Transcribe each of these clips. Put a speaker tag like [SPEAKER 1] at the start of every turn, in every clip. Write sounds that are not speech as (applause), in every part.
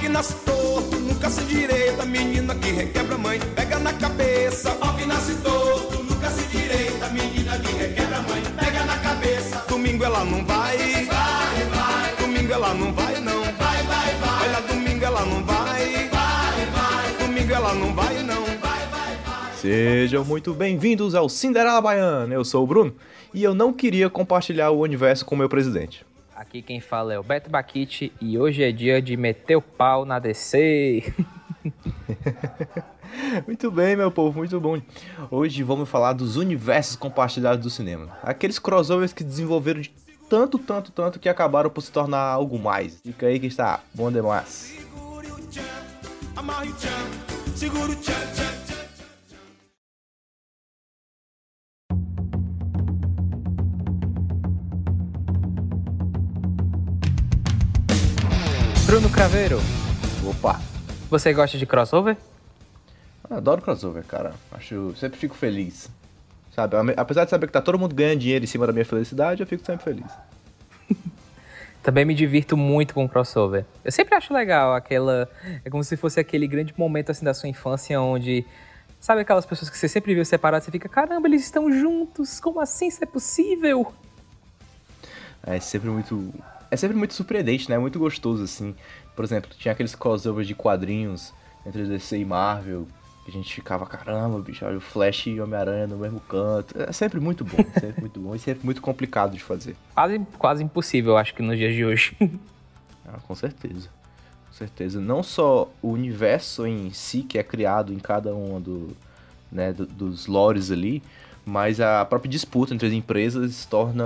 [SPEAKER 1] que nasce torto, nunca se direita, menina que requebra mãe, pega na cabeça. Ó que nasce torto, nunca se direita, menina que requebra mãe, pega na cabeça. Domingo ela não vai, vai, vai. Domingo ela não vai não, vai, vai, vai. Olha, domingo ela não vai, vai, vai. Domingo ela não vai não.
[SPEAKER 2] Sejam muito bem-vindos ao Cinderela Baiana. Eu sou o Bruno e eu não queria compartilhar o universo com meu presidente.
[SPEAKER 3] Aqui quem fala é o Beto Baquite e hoje é dia de meter o pau na DC. (laughs)
[SPEAKER 2] muito bem, meu povo, muito bom. Hoje vamos falar dos universos compartilhados do cinema. Aqueles crossovers que desenvolveram de tanto, tanto, tanto que acabaram por se tornar algo mais. Fica aí que está bom demais.
[SPEAKER 1] Segure o tchan, amarre o tchan, segura o tchan, tchan,
[SPEAKER 3] Bruno Craveiro,
[SPEAKER 2] Opa!
[SPEAKER 3] você gosta de crossover?
[SPEAKER 2] Eu adoro crossover, cara. Acho, sempre fico feliz. Sabe, apesar de saber que tá todo mundo ganhando dinheiro em cima da minha felicidade, eu fico sempre feliz. (laughs)
[SPEAKER 3] Também me divirto muito com crossover. Eu sempre acho legal aquela. É como se fosse aquele grande momento assim da sua infância onde. Sabe aquelas pessoas que você sempre viu separadas e fica, caramba, eles estão juntos, como assim isso é possível?
[SPEAKER 2] É sempre muito. É sempre muito surpreendente, né? É muito gostoso, assim. Por exemplo, tinha aqueles crossovers de quadrinhos entre DC e Marvel. Que a gente ficava, caramba, bicho, olha o Flash e Homem-Aranha no mesmo canto. É sempre muito bom, (laughs) sempre muito bom e sempre muito complicado de fazer.
[SPEAKER 3] Quase, quase impossível, acho que nos dias de hoje. (laughs)
[SPEAKER 2] Ah, com certeza. Com certeza. Não só o universo em si que é criado em cada uma do, né, do- dos lores ali, mas a própria disputa entre as empresas torna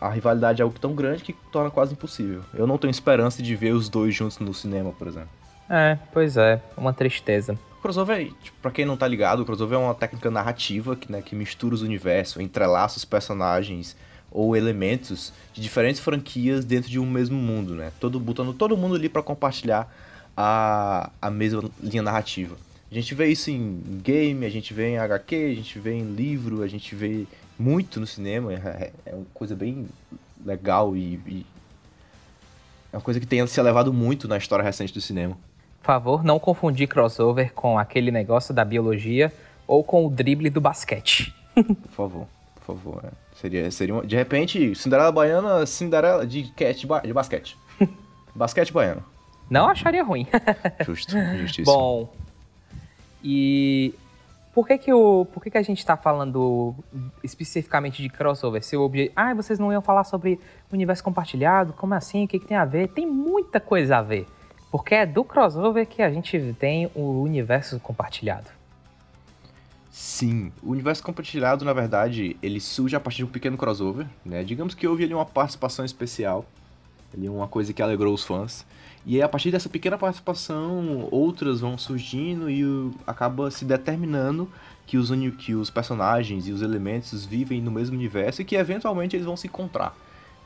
[SPEAKER 2] a- rivalidade algo tão grande que torna quase impossível. Eu não tenho esperança de ver os dois juntos no cinema, por exemplo.
[SPEAKER 3] é, pois é, uma tristeza.
[SPEAKER 2] O crossover, tipo, pra quem não tá ligado, o crossover é uma técnica narrativa que, né, que mistura os universos, entrelaça os personagens ou elementos de diferentes franquias dentro de um mesmo mundo, né? Todo, botando todo mundo ali pra compartilhar a, a mesma linha narrativa. A gente vê isso em game, a gente vê em HQ, a gente vê em livro, a gente vê muito no cinema, é, é uma coisa bem legal e, e é uma coisa que tem se elevado muito na história recente do cinema.
[SPEAKER 3] Por favor, não confundir crossover com aquele negócio da biologia ou com o drible do basquete.
[SPEAKER 2] Por favor, por favor. é. Seria, seria uma- de repente, Cinderela Baiana, Cinderela de, cat, de, ba- de basquete. (laughs) basquete baiano.
[SPEAKER 3] Não acharia ruim.
[SPEAKER 2] Justo, justíssimo.
[SPEAKER 3] Bom, e por que que, o, por que que a gente está falando especificamente de crossover? Seu obje... Ah, vocês não iam falar sobre universo compartilhado? Como assim? O que, que tem a ver? Tem muita coisa a ver. Porque é do crossover que a gente tem o universo compartilhado.
[SPEAKER 2] Sim, o universo compartilhado, na verdade, ele surge a partir de um pequeno crossover, né? Digamos que houve ali uma participação especial, ali uma coisa que alegrou os fãs. E aí, a partir dessa pequena participação, outras vão surgindo e acaba se determinando que os, que os personagens e os elementos vivem no mesmo universo e que eventualmente eles vão se encontrar.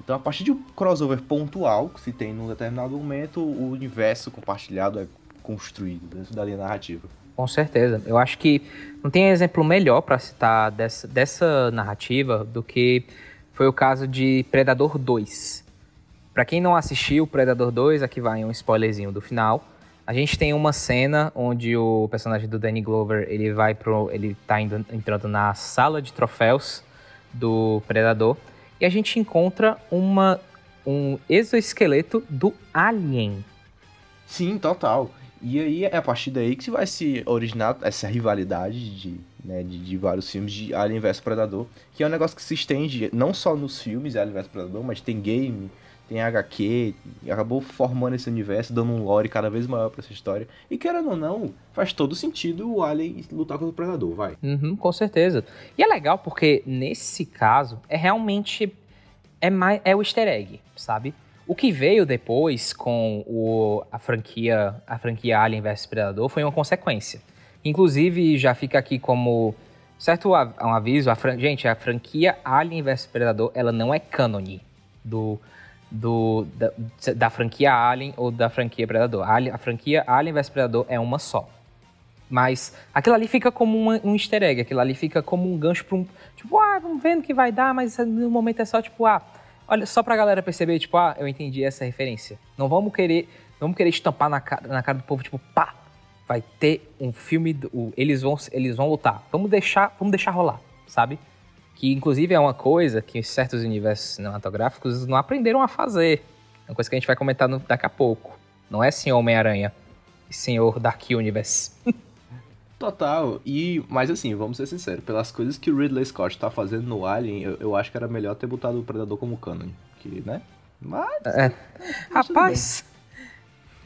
[SPEAKER 2] Então, a partir de um crossover pontual que se tem num determinado momento, o universo compartilhado é construído dentro da linha narrativa.
[SPEAKER 3] Com certeza. Eu acho que não tem exemplo melhor para citar dessa, dessa narrativa do que foi o caso de Predador 2. Para quem não assistiu Predador 2, aqui vai um spoilerzinho do final. A gente tem uma cena onde o personagem do Danny Glover, ele vai pro ele tá indo, entrando na sala de troféus do Predador e a gente encontra uma um exoesqueleto do Alien.
[SPEAKER 2] Sim, total. E aí é a partir daí que vai se originar essa rivalidade de, né, de, de vários filmes de Alien vs Predador, que é um negócio que se estende não só nos filmes Alien vs Predador, mas tem game, tem HQ, e acabou formando esse universo, dando um lore cada vez maior pra essa história. E querendo ou não, faz todo sentido o Alien lutar contra o Predador, vai.
[SPEAKER 3] Uhum, com certeza. E é legal porque nesse caso é realmente é mais é o easter egg, sabe? O que veio depois com o, a franquia a franquia Alien vs Predador foi uma consequência. Inclusive já fica aqui como certo um aviso, a gente, a franquia Alien vs Predador, ela não é cânone do do, da, da franquia Alien ou da franquia Predador. A, a franquia Alien vs Predador é uma só. Mas aquilo ali fica como um easter egg, aquilo ali fica como um gancho pra um. Tipo, ah, vamos vendo que vai dar, mas no momento é só tipo, ah, olha, só pra galera perceber, tipo, ah, eu entendi essa referência. Não vamos querer vamos querer estampar na cara, na cara do povo, tipo, pá, vai ter um filme, do, eles, vão, eles vão lutar. Vamos deixar, vamos deixar rolar, sabe? Que inclusive é uma coisa que certos universos cinematográficos não aprenderam a fazer. É uma coisa que a gente vai comentar no, daqui a pouco. Não é Senhor Homem-Aranha e Senhor Dark Universe. (laughs)
[SPEAKER 2] Total. E, mas assim, vamos ser sinceros, pelas coisas que o Ridley Scott tá fazendo no Alien, eu, eu acho que era melhor ter botado o Predador como canon. Que, né? Mas.
[SPEAKER 3] É. Rapaz.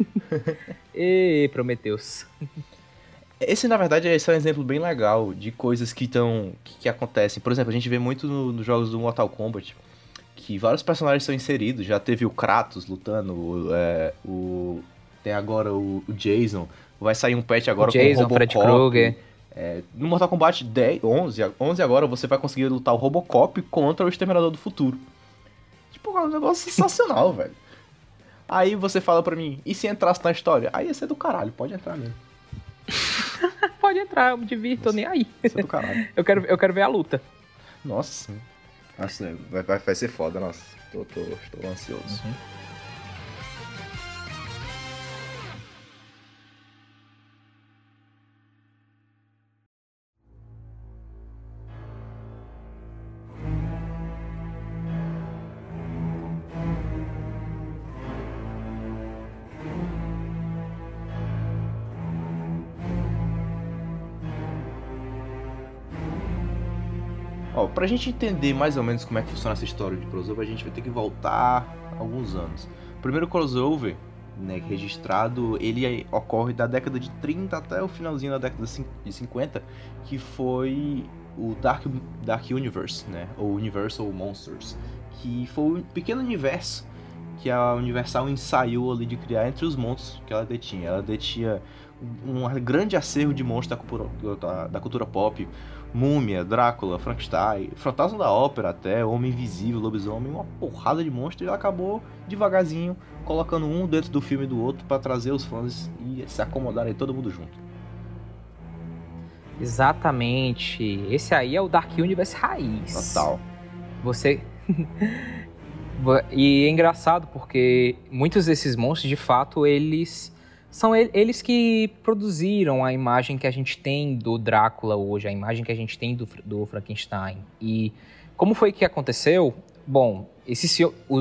[SPEAKER 3] (laughs) e Prometeus.
[SPEAKER 2] Esse, na verdade, esse é um exemplo bem legal de coisas que estão. Que, que, acontecem. Por exemplo, a gente vê muito nos no jogos do Mortal Kombat que vários personagens são inseridos. Já teve o Kratos lutando, é, o. Tem agora o, o Jason. Vai sair um patch agora
[SPEAKER 3] o Jason,
[SPEAKER 2] com o
[SPEAKER 3] Fred Krueger.
[SPEAKER 2] É, no Mortal Kombat 10, 11, 11 agora você vai conseguir lutar o Robocop contra o Exterminador do Futuro. Tipo, é um negócio sensacional, (laughs) velho. Aí você fala pra mim, e se entrasse na história? Aí ia ser do caralho, pode entrar mesmo. (laughs) (laughs)
[SPEAKER 3] pode entrar, eu me divirto, tô nem aí.
[SPEAKER 2] Isso é do caralho. (laughs)
[SPEAKER 3] eu, quero, eu quero ver a luta.
[SPEAKER 2] Nossa. Nossa, vai, vai, vai ser foda, nossa. Tô, tô, tô ansioso. Uhum. Pra gente entender mais ou menos como é que funciona essa história de crossover, a gente vai ter que voltar alguns anos. O primeiro crossover, né, registrado, ele ocorre da década de 30 até o finalzinho da década de 50, que foi o Dark, Dark Universe, né, ou Universal Monsters, que foi um pequeno universo que a Universal ensaiou ali de criar entre os monstros que ela detinha. Ela detinha um grande acervo de monstros da cultura, da, da cultura pop, Múmia, Drácula, Frankenstein, Fantasma da Ópera até, Homem Invisível, Lobisomem, uma porrada de monstros e ela acabou devagarzinho colocando um dentro do filme do outro para trazer os fãs e se acomodarem todo mundo junto.
[SPEAKER 3] Exatamente. Esse aí é o Dark Universe raiz.
[SPEAKER 2] Total.
[SPEAKER 3] Você (laughs) E é engraçado porque muitos desses monstros, de fato, eles são eles que produziram a imagem que a gente tem do Drácula hoje, a imagem que a gente tem do, do Frankenstein. E como foi que aconteceu? Bom, esses,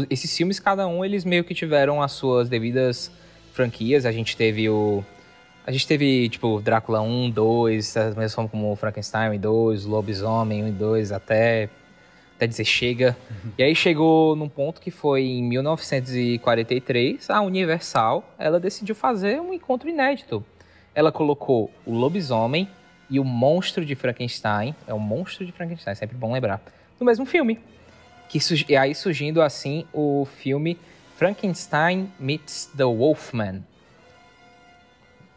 [SPEAKER 3] esses filmes, cada um, eles meio que tiveram as suas devidas franquias. A gente teve o. A gente teve, tipo, Drácula 1, 2, da mesma forma como Frankenstein 1 e 2, Lobisomem 1 e 2, até até dizer chega. Uhum. E aí chegou num ponto que foi em 1943, a Universal, ela decidiu fazer um encontro inédito. Ela colocou o lobisomem e o monstro de Frankenstein, é o monstro de Frankenstein, sempre bom lembrar, no mesmo filme. Que, e aí surgindo assim o filme Frankenstein Meets the Wolfman.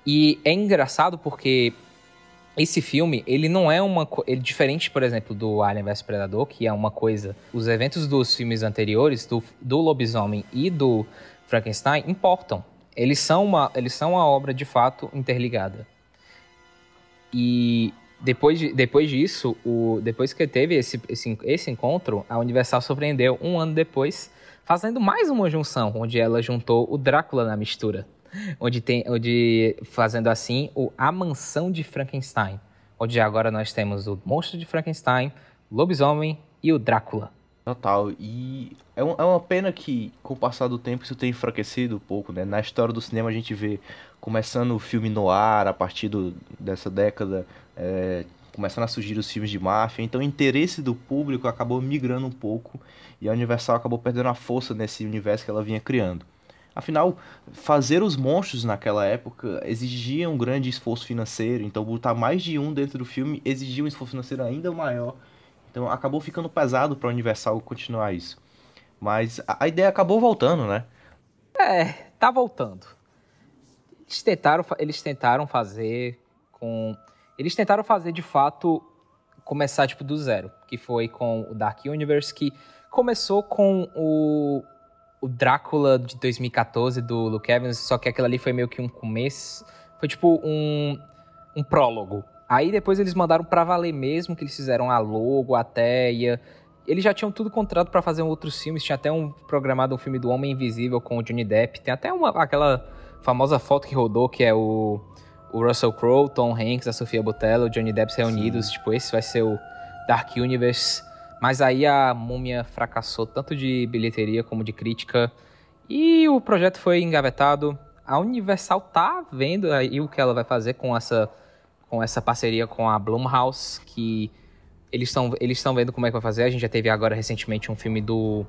[SPEAKER 3] E é engraçado porque esse filme, ele não é uma ele diferente, por exemplo, do Alien vs Predador, que é uma coisa, os eventos dos filmes anteriores do, do lobisomem e do Frankenstein importam. Eles são uma eles são uma obra de fato interligada. E depois, de, depois disso, o, depois que teve esse, esse, esse encontro, a Universal surpreendeu um ano depois, fazendo mais uma junção, onde ela juntou o Drácula na mistura onde tem, onde fazendo assim o A Mansão de Frankenstein, onde agora nós temos o Monstro de Frankenstein, Lobisomem e o Drácula.
[SPEAKER 2] Total. E é, um, é uma pena que, com o passar do tempo, isso tenha enfraquecido um pouco, né? Na história do cinema a gente vê começando o filme no ar a partir do, dessa década, é, começando a surgir os filmes de máfia. Então o interesse do público acabou migrando um pouco e a Universal acabou perdendo a força nesse universo que ela vinha criando. Afinal, fazer os monstros naquela época exigia um grande esforço financeiro, então botar mais de um dentro do filme exigia um esforço financeiro ainda maior. Então acabou ficando pesado para Universal continuar isso. Mas a, a, ideia acabou voltando, né?
[SPEAKER 3] É, tá voltando. Eles tentaram, eles tentaram fazer com. Eles tentaram fazer de fato começar tipo do zero, que foi com o Dark Universe, que começou com o o Drácula de 2014 do Luke Evans, só que aquilo ali foi meio que um começo. Foi tipo um, um prólogo. Aí depois eles mandaram pra valer mesmo, que eles fizeram a logo, a teia. Eles já tinham tudo contrato para fazer outros filmes. Tinha até um programado um filme do Homem Invisível com o Johnny Depp. Tem até uma, aquela famosa foto que rodou, que é o, o Russell Crowe, Tom Hanks, a Sofia Botello, Johnny Depp reunidos. Sim. Tipo, esse vai ser o Dark Universe. Mas aí a Múmia fracassou tanto de bilheteria como de crítica. E o projeto foi engavetado. A Universal tá vendo aí o que ela vai fazer com essa, com essa parceria com a Blumhouse, que eles estão eles vendo como é que vai fazer. A gente já teve agora recentemente um filme do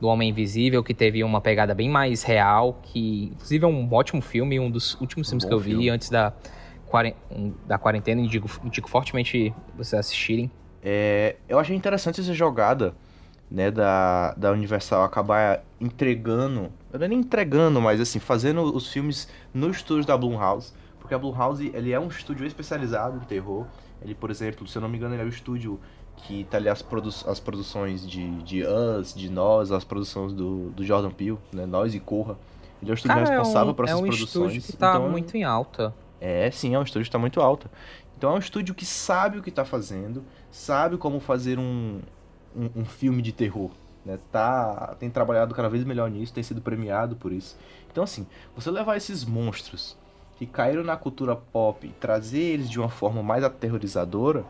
[SPEAKER 3] do Homem Invisível, que teve uma pegada bem mais real, que inclusive é um ótimo filme, um dos últimos um filmes que eu vi filme. antes da, da quarentena, indico, indico fortemente vocês assistirem.
[SPEAKER 2] É, eu achei interessante essa jogada né, da, da Universal acabar entregando, não é nem entregando, mas assim, fazendo os filmes no estúdio da Blumhouse, porque a Blumhouse ele é um estúdio especializado em terror. Ele, por exemplo, se eu não me engano, ele é o estúdio que tá ali as, produ as produções de, de Us, de Nós, as produções do, do Jordan Peele, né? Nós e Corra. Ele é o estúdio Cara, responsável é um, por essas
[SPEAKER 3] é um
[SPEAKER 2] produções.
[SPEAKER 3] Estúdio que tá então, muito em alta.
[SPEAKER 2] É, sim, é um estúdio que tá muito alta. Então é um estúdio que sabe o que tá fazendo, sabe como fazer um, um, um filme de terror. Né? Tá, tem trabalhado cada vez melhor nisso, tem sido premiado por isso. Então, assim, você levar esses monstros que caíram na cultura pop e trazer eles de uma forma mais aterrorizadora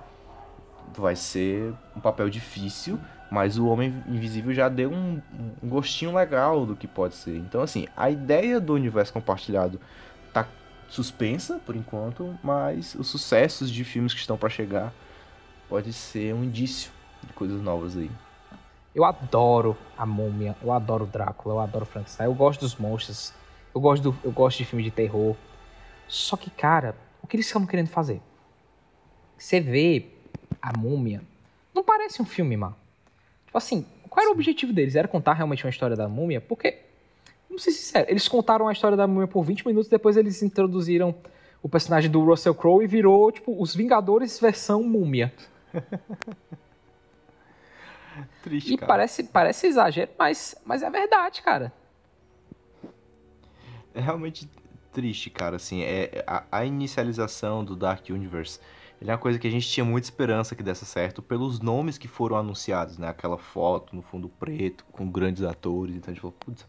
[SPEAKER 2] vai ser um papel difícil, mas o Homem Invisível já deu um, um, gostinho legal do que pode ser. Então, assim, a ideia do universo compartilhado tá suspensa por enquanto, mas os sucessos de filmes que estão para chegar pode ser um indício de coisas novas aí.
[SPEAKER 3] Eu adoro a múmia, eu adoro Drácula, eu adoro Frankenstein, eu gosto dos monstros, eu gosto, do, eu gosto de filme de terror. Só que, cara, o que eles estão querendo fazer? Você vê a Múmia, não parece um filme, mano. Tipo assim, qual era o objetivo deles? Era contar realmente uma história da Múmia? Porque, vamos ser sinceros, eles contaram a história da Múmia por 20 minutos, depois eles introduziram o personagem do Russell Crowe e virou, tipo, os Vingadores versão Múmia. (laughs)
[SPEAKER 2] Triste,
[SPEAKER 3] e
[SPEAKER 2] cara.
[SPEAKER 3] parece, parece exagero, mas, mas é verdade, cara.
[SPEAKER 2] É realmente triste, cara. Assim, é a, a inicialização do Dark Universe ele é uma coisa que a gente tinha muita esperança que desse certo pelos nomes que foram anunciados, né? Aquela foto no fundo preto com grandes atores. Então a gente falou, putz,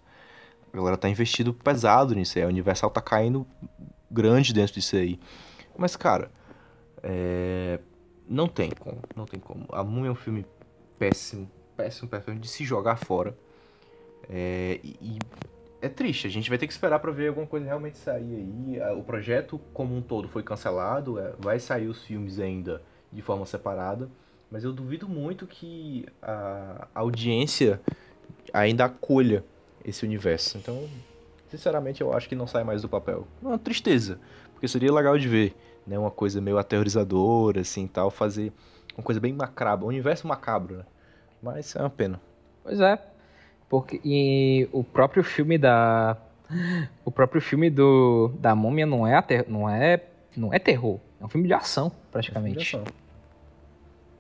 [SPEAKER 2] a galera tá investido pesado nisso aí. A Universal tá caindo grande dentro disso aí. Mas, cara, é... não tem como, não tem como. A Múmia é um filme péssimo, péssimo, péssimo de se jogar fora. É... E é triste, a gente vai ter que esperar para ver alguma coisa realmente sair aí. O projeto como um todo foi cancelado, é, vai sair os filmes ainda de forma separada, mas eu duvido muito que a audiência ainda acolha esse universo. Então, sinceramente, eu acho que não sai mais do papel. É uma tristeza, porque seria legal de ver, né, uma coisa meio aterrorizadora assim, tal, fazer uma coisa bem macabra, um universo macabro, né? Mas é uma pena.
[SPEAKER 3] Pois é, porque e o próprio filme da o próprio filme do da Múmia não é não é não é terror, é um filme de ação, praticamente. É, um de ação.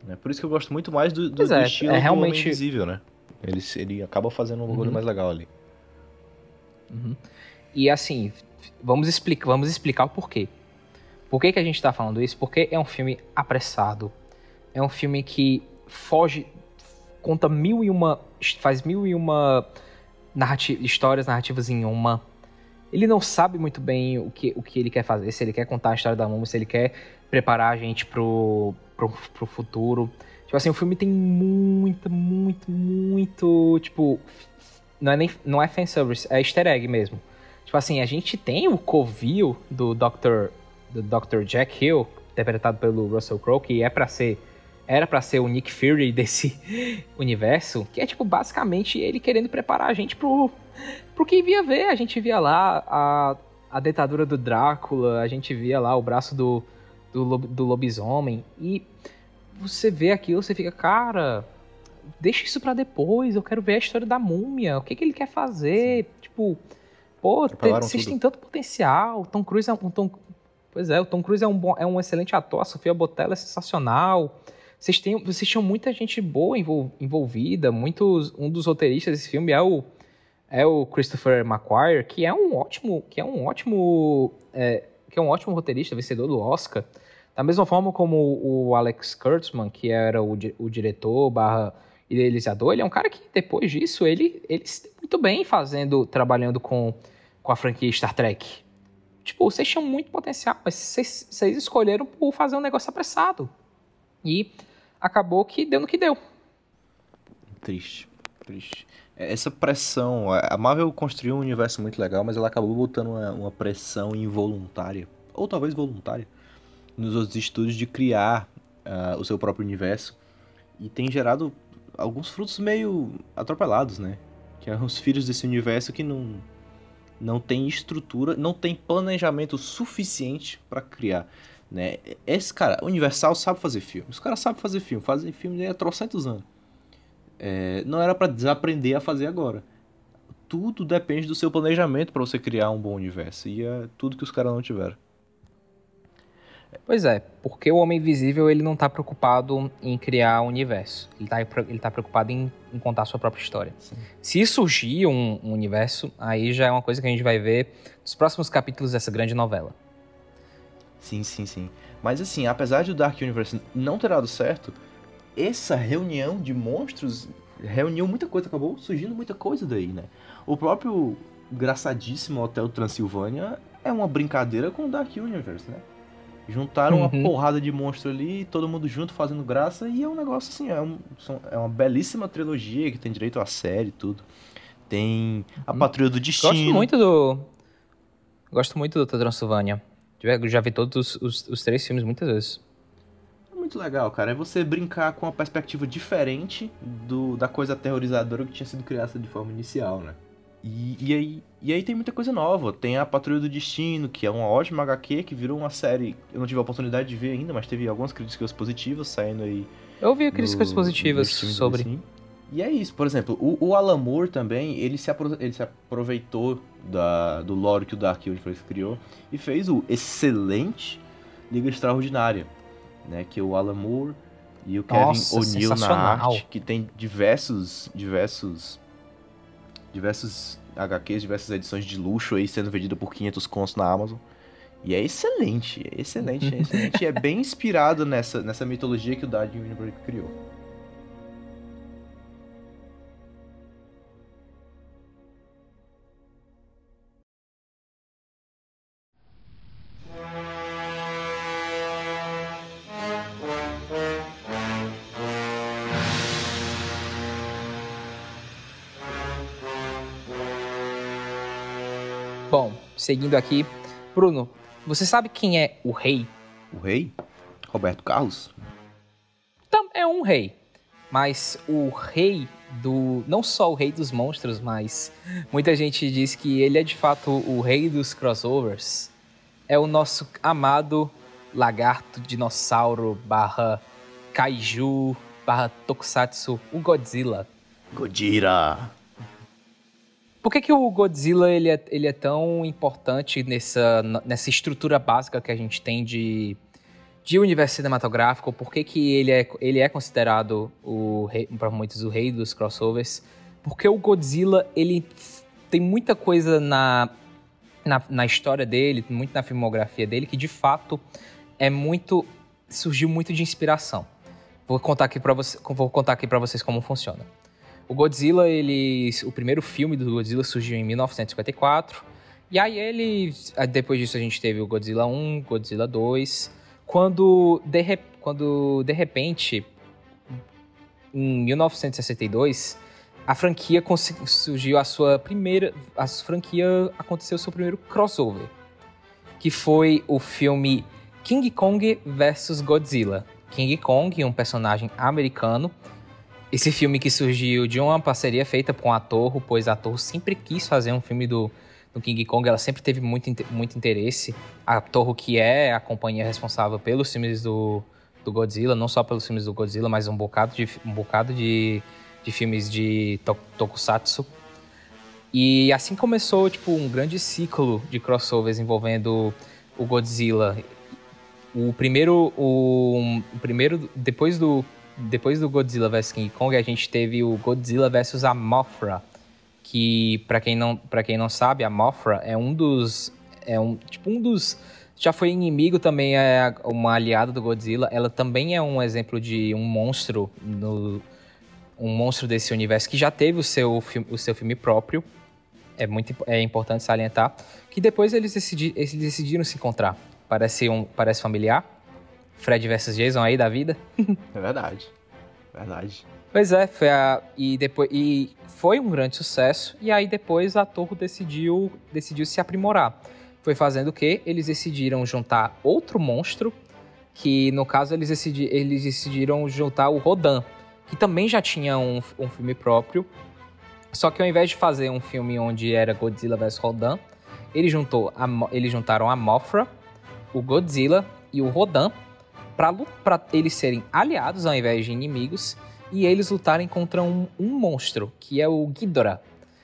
[SPEAKER 2] é por isso que eu gosto muito mais do, do, é, do estilo é realmente... do Homem Invisível, né? Ele, ele acaba fazendo um bagulho uhum. mais legal ali.
[SPEAKER 3] Uhum. E assim, vamos explicar, vamos explicar o porquê. Por que, que a gente está falando isso? Porque é um filme apressado. É um filme que foge conta mil e uma. faz mil e uma histórias narrativas em uma. Ele não sabe muito bem o que, o que ele quer fazer, se ele quer contar a história da Momo, se ele quer preparar a gente pro, pro, pro futuro. Tipo assim, o filme tem muito, muito, muito. Tipo. Não é nem. Não é fanservice, é easter egg mesmo. Tipo assim, a gente tem o covil do Dr. do Dr. Jack Hill, interpretado pelo Russell Crowe, que é para ser era para ser o Nick Fury (laughs) desse universo, que é tipo basicamente ele querendo preparar a gente pro, pro que via ver. A gente via lá a, a ditadura do Drácula, a gente via lá o braço do, do, do lobisomem, e você vê aquilo, você fica, cara, deixa isso para depois, eu quero ver a história da múmia, o que, que ele quer fazer, Sim. tipo, pô, vocês têm tanto potencial, Tom Cruise é um Tom, Pois é, o Tom Cruise é um, bom, é um excelente ator, a Sofia Botella é sensacional. Vocês, têm, vocês tinham muita gente boa envolvida. Muitos, um dos roteiristas desse filme é o, é o Christopher McQuarrie, que é um ótimo, que é um ótimo, é, que é um ótimo roteirista, vencedor do Oscar. Da mesma forma como o Alex Kurtzman, que era o, o diretor barra idealizador, ele é um cara que depois disso ele, ele se muito bem fazendo, trabalhando com, com a franquia Star Trek. Tipo, vocês tinham muito potencial, mas vocês, vocês escolheram por fazer um negócio apressado. E acabou que deu no que deu.
[SPEAKER 2] Triste, triste. É, essa pressão, a Marvel construiu um universo muito legal, mas ela acabou botando uma, uma pressão involuntária, ou talvez voluntária, nos outros estúdios de criar uh, o seu próprio universo. E tem gerado alguns frutos meio atropelados, né? Que são os filhos desse universo que não, não tem estrutura, não tem planejamento suficiente para criar. Né? Esse cara, Universal sabe fazer filme. Os caras sabem fazer filme, fazem filme há trocentos anos. É, não era para desaprender a fazer agora. Tudo depende do seu planejamento para você criar um bom universo. E é tudo que os caras não tiveram.
[SPEAKER 3] Pois é, porque o Homem Invisível ele não tá preocupado em criar um universo. Ele tá, ele tá preocupado em, em contar a sua própria história. Sim. Se surgir um, um, universo, aí já é uma coisa que a gente vai ver nos próximos capítulos dessa grande novela.
[SPEAKER 2] Sim, sim, sim. Mas assim, apesar de o Dark Universe não ter dado certo, essa reunião de monstros reuniu muita coisa, acabou surgindo muita coisa daí, né? O próprio engraçadíssimo Hotel Transilvânia é uma brincadeira com o Dark Universe, né? Juntaram uhum. uma porrada de monstro ali, todo mundo junto fazendo graça, e é um negócio assim, é, um, é uma belíssima trilogia que tem direito à série e tudo. Tem a uhum. Patrulha do Destino.
[SPEAKER 3] Gosto muito do. Gosto muito do Transilvânia. Já vi todos os, os, os três filmes muitas vezes
[SPEAKER 2] muito legal, cara. É você brincar com uma perspectiva diferente do, da coisa aterrorizadora que tinha sido criada de forma inicial, né? E, e, aí, e aí tem muita coisa nova. Tem a Patrulha do Destino, que é uma ótima HQ, que virou uma série. Eu não tive a oportunidade de ver ainda, mas teve algumas críticas positivas saindo aí.
[SPEAKER 3] Eu ouvi críticas no, positivas sobre.
[SPEAKER 2] E é isso, por exemplo, o, o Alan Moore também, ele se, apro ele se aproveitou da, do lore que o Dark Universe criou e fez o excelente Liga Extraordinária né? Que é o Alan Moore e o Kevin O'Neill na arte, que tem diversos, diversos, diversos HQs, diversas edições de luxo aí sendo vendida por 500 contos na Amazon. E é excelente, é excelente, é excelente. e é bem inspirado nessa, nessa mitologia que o Dark Universe criou.
[SPEAKER 3] Seguindo aqui. Bruno, você sabe quem é o rei?
[SPEAKER 2] O rei? Roberto Carlos?
[SPEAKER 3] É um rei. Mas o rei do. Não só o rei dos monstros, mas muita gente diz que ele é de fato o rei dos crossovers. É o nosso amado lagarto, dinossauro, barra kaiju, barra tokusatsu, o Godzilla.
[SPEAKER 2] Godzilla.
[SPEAKER 3] Por que, que o Godzilla ele é, ele é tão importante nessa, nessa estrutura básica que a gente tem de, de universo cinematográfico? Por que, que ele, é, ele é considerado, para muitos, o rei dos crossovers? Porque o Godzilla ele tem muita coisa na, na, na história dele, muito na filmografia dele, que de fato é muito surgiu muito de inspiração. Vou contar aqui para vou contar aqui para vocês como funciona. O Godzilla, ele, o primeiro filme do Godzilla surgiu em 1954. E aí ele, depois disso a gente teve o Godzilla 1, Godzilla 2. Quando de, quando de repente, em 1962, a franquia surgiu a sua primeira, a franquia aconteceu o seu primeiro crossover, que foi o filme King Kong vs Godzilla. King Kong, um personagem americano esse filme que surgiu de uma parceria feita com a Torre, pois a Torre sempre quis fazer um filme do, do King Kong, ela sempre teve muito, muito interesse. A Torre que é a companhia responsável pelos filmes do, do Godzilla, não só pelos filmes do Godzilla, mas um bocado de, um bocado de, de filmes de to, Tokusatsu. E assim começou, tipo, um grande ciclo de crossovers envolvendo o Godzilla. O primeiro, o, o primeiro depois do depois do Godzilla vs King Kong, a gente teve o Godzilla vs a Mothra, que para quem não para quem não sabe, a Mothra é um dos é um tipo um dos já foi inimigo também é uma aliada do Godzilla. Ela também é um exemplo de um monstro no um monstro desse universo que já teve o seu o seu filme próprio. é muito é importante salientar, que depois eles, decidi, eles decidiram se encontrar. Parece, um, parece familiar. Fred versus Jason aí da vida.
[SPEAKER 2] é verdade. Verdade.
[SPEAKER 3] Pois é, foi a, e depois e foi um grande sucesso e aí depois a Torre decidiu decidiu se aprimorar. Foi fazendo o quê? Eles decidiram juntar outro monstro, que no caso eles, decidi, eles decidiram juntar o Rodan, que também já tinha um, um filme próprio. Só que ao invés de fazer um filme onde era Godzilla vs Rodan, ele juntou a, eles juntaram a Mothra, o Godzilla e o Rodan para eles serem aliados ao invés de inimigos e eles lutarem contra um, um monstro, que é o Ghidorah.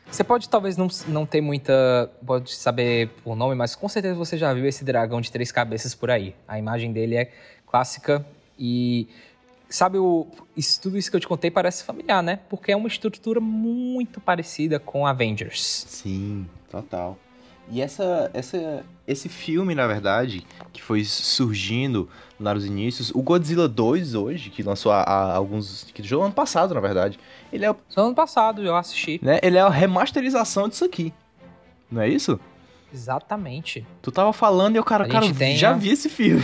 [SPEAKER 3] Você pode talvez não, não ter muita. Pode saber o nome, mas com certeza você já viu esse dragão de três cabeças por aí. A imagem dele é clássica e. Sabe, o, isso, tudo isso que eu te contei parece familiar, né? Porque é uma estrutura muito parecida com Avengers.
[SPEAKER 2] Sim, total. E essa, essa, esse filme, na verdade, que foi surgindo nos inícios, o Godzilla 2 hoje, que lançou há, alguns. que no ano passado, na verdade. Ele é.
[SPEAKER 3] Só ano passado, eu assisti.
[SPEAKER 2] Né, ele é a remasterização disso aqui. Não é isso?
[SPEAKER 3] Exatamente.
[SPEAKER 2] Tu tava falando e eu, cara, cara, tem, já vi esse filme.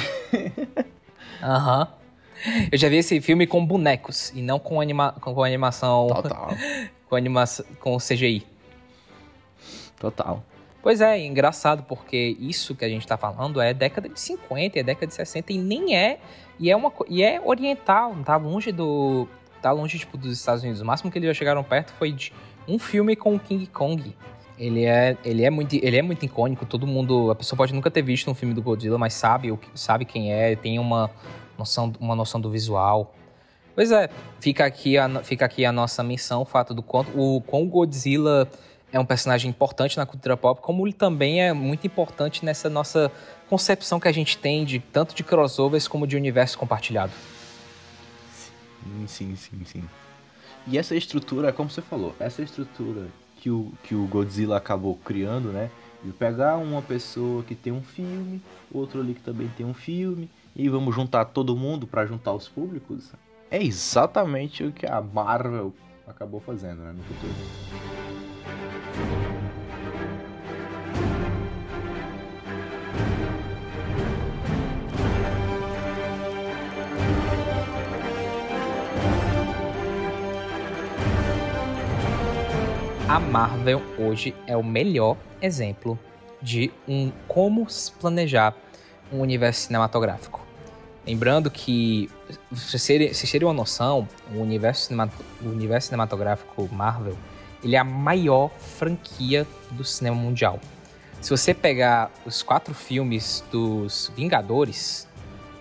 [SPEAKER 2] (laughs)
[SPEAKER 3] Aham. uhum. Eu já vi esse filme com bonecos e não com, anima com animação.
[SPEAKER 2] Total. (laughs)
[SPEAKER 3] com animação. com CGI.
[SPEAKER 2] Total.
[SPEAKER 3] Pois é, engraçado, porque isso que a gente está falando é década de 50, é década de 60 e nem é. E é, uma, e é oriental, não tá longe do. tá longe tipo, dos Estados Unidos. O máximo que eles já chegaram perto foi de um filme com o King Kong. Ele é, ele é, muito, ele é muito icônico, todo mundo. A pessoa pode nunca ter visto um filme do Godzilla, mas sabe, sabe quem é, tem uma noção, uma noção do visual. Pois é, fica aqui a, fica aqui a nossa missão, o fato do quanto o, com o Godzilla é um personagem importante na cultura pop, como ele também é muito importante nessa nossa concepção que a gente tem de tanto de crossovers como de universo compartilhado.
[SPEAKER 2] Sim, sim, sim, sim. E essa estrutura, como você falou, essa estrutura que o, que o Godzilla acabou criando, né? De pegar uma pessoa que tem um filme, outro ali que também tem um filme, e vamos juntar todo mundo para juntar os públicos, é exatamente o que a Marvel acabou fazendo, né, no futuro.
[SPEAKER 3] A Marvel hoje é o melhor exemplo de um como planejar um universo cinematográfico. Lembrando que, se vocês terem uma noção, o universo, o universo cinematográfico Marvel ele é a maior franquia do cinema mundial. Se você pegar os quatro filmes dos Vingadores,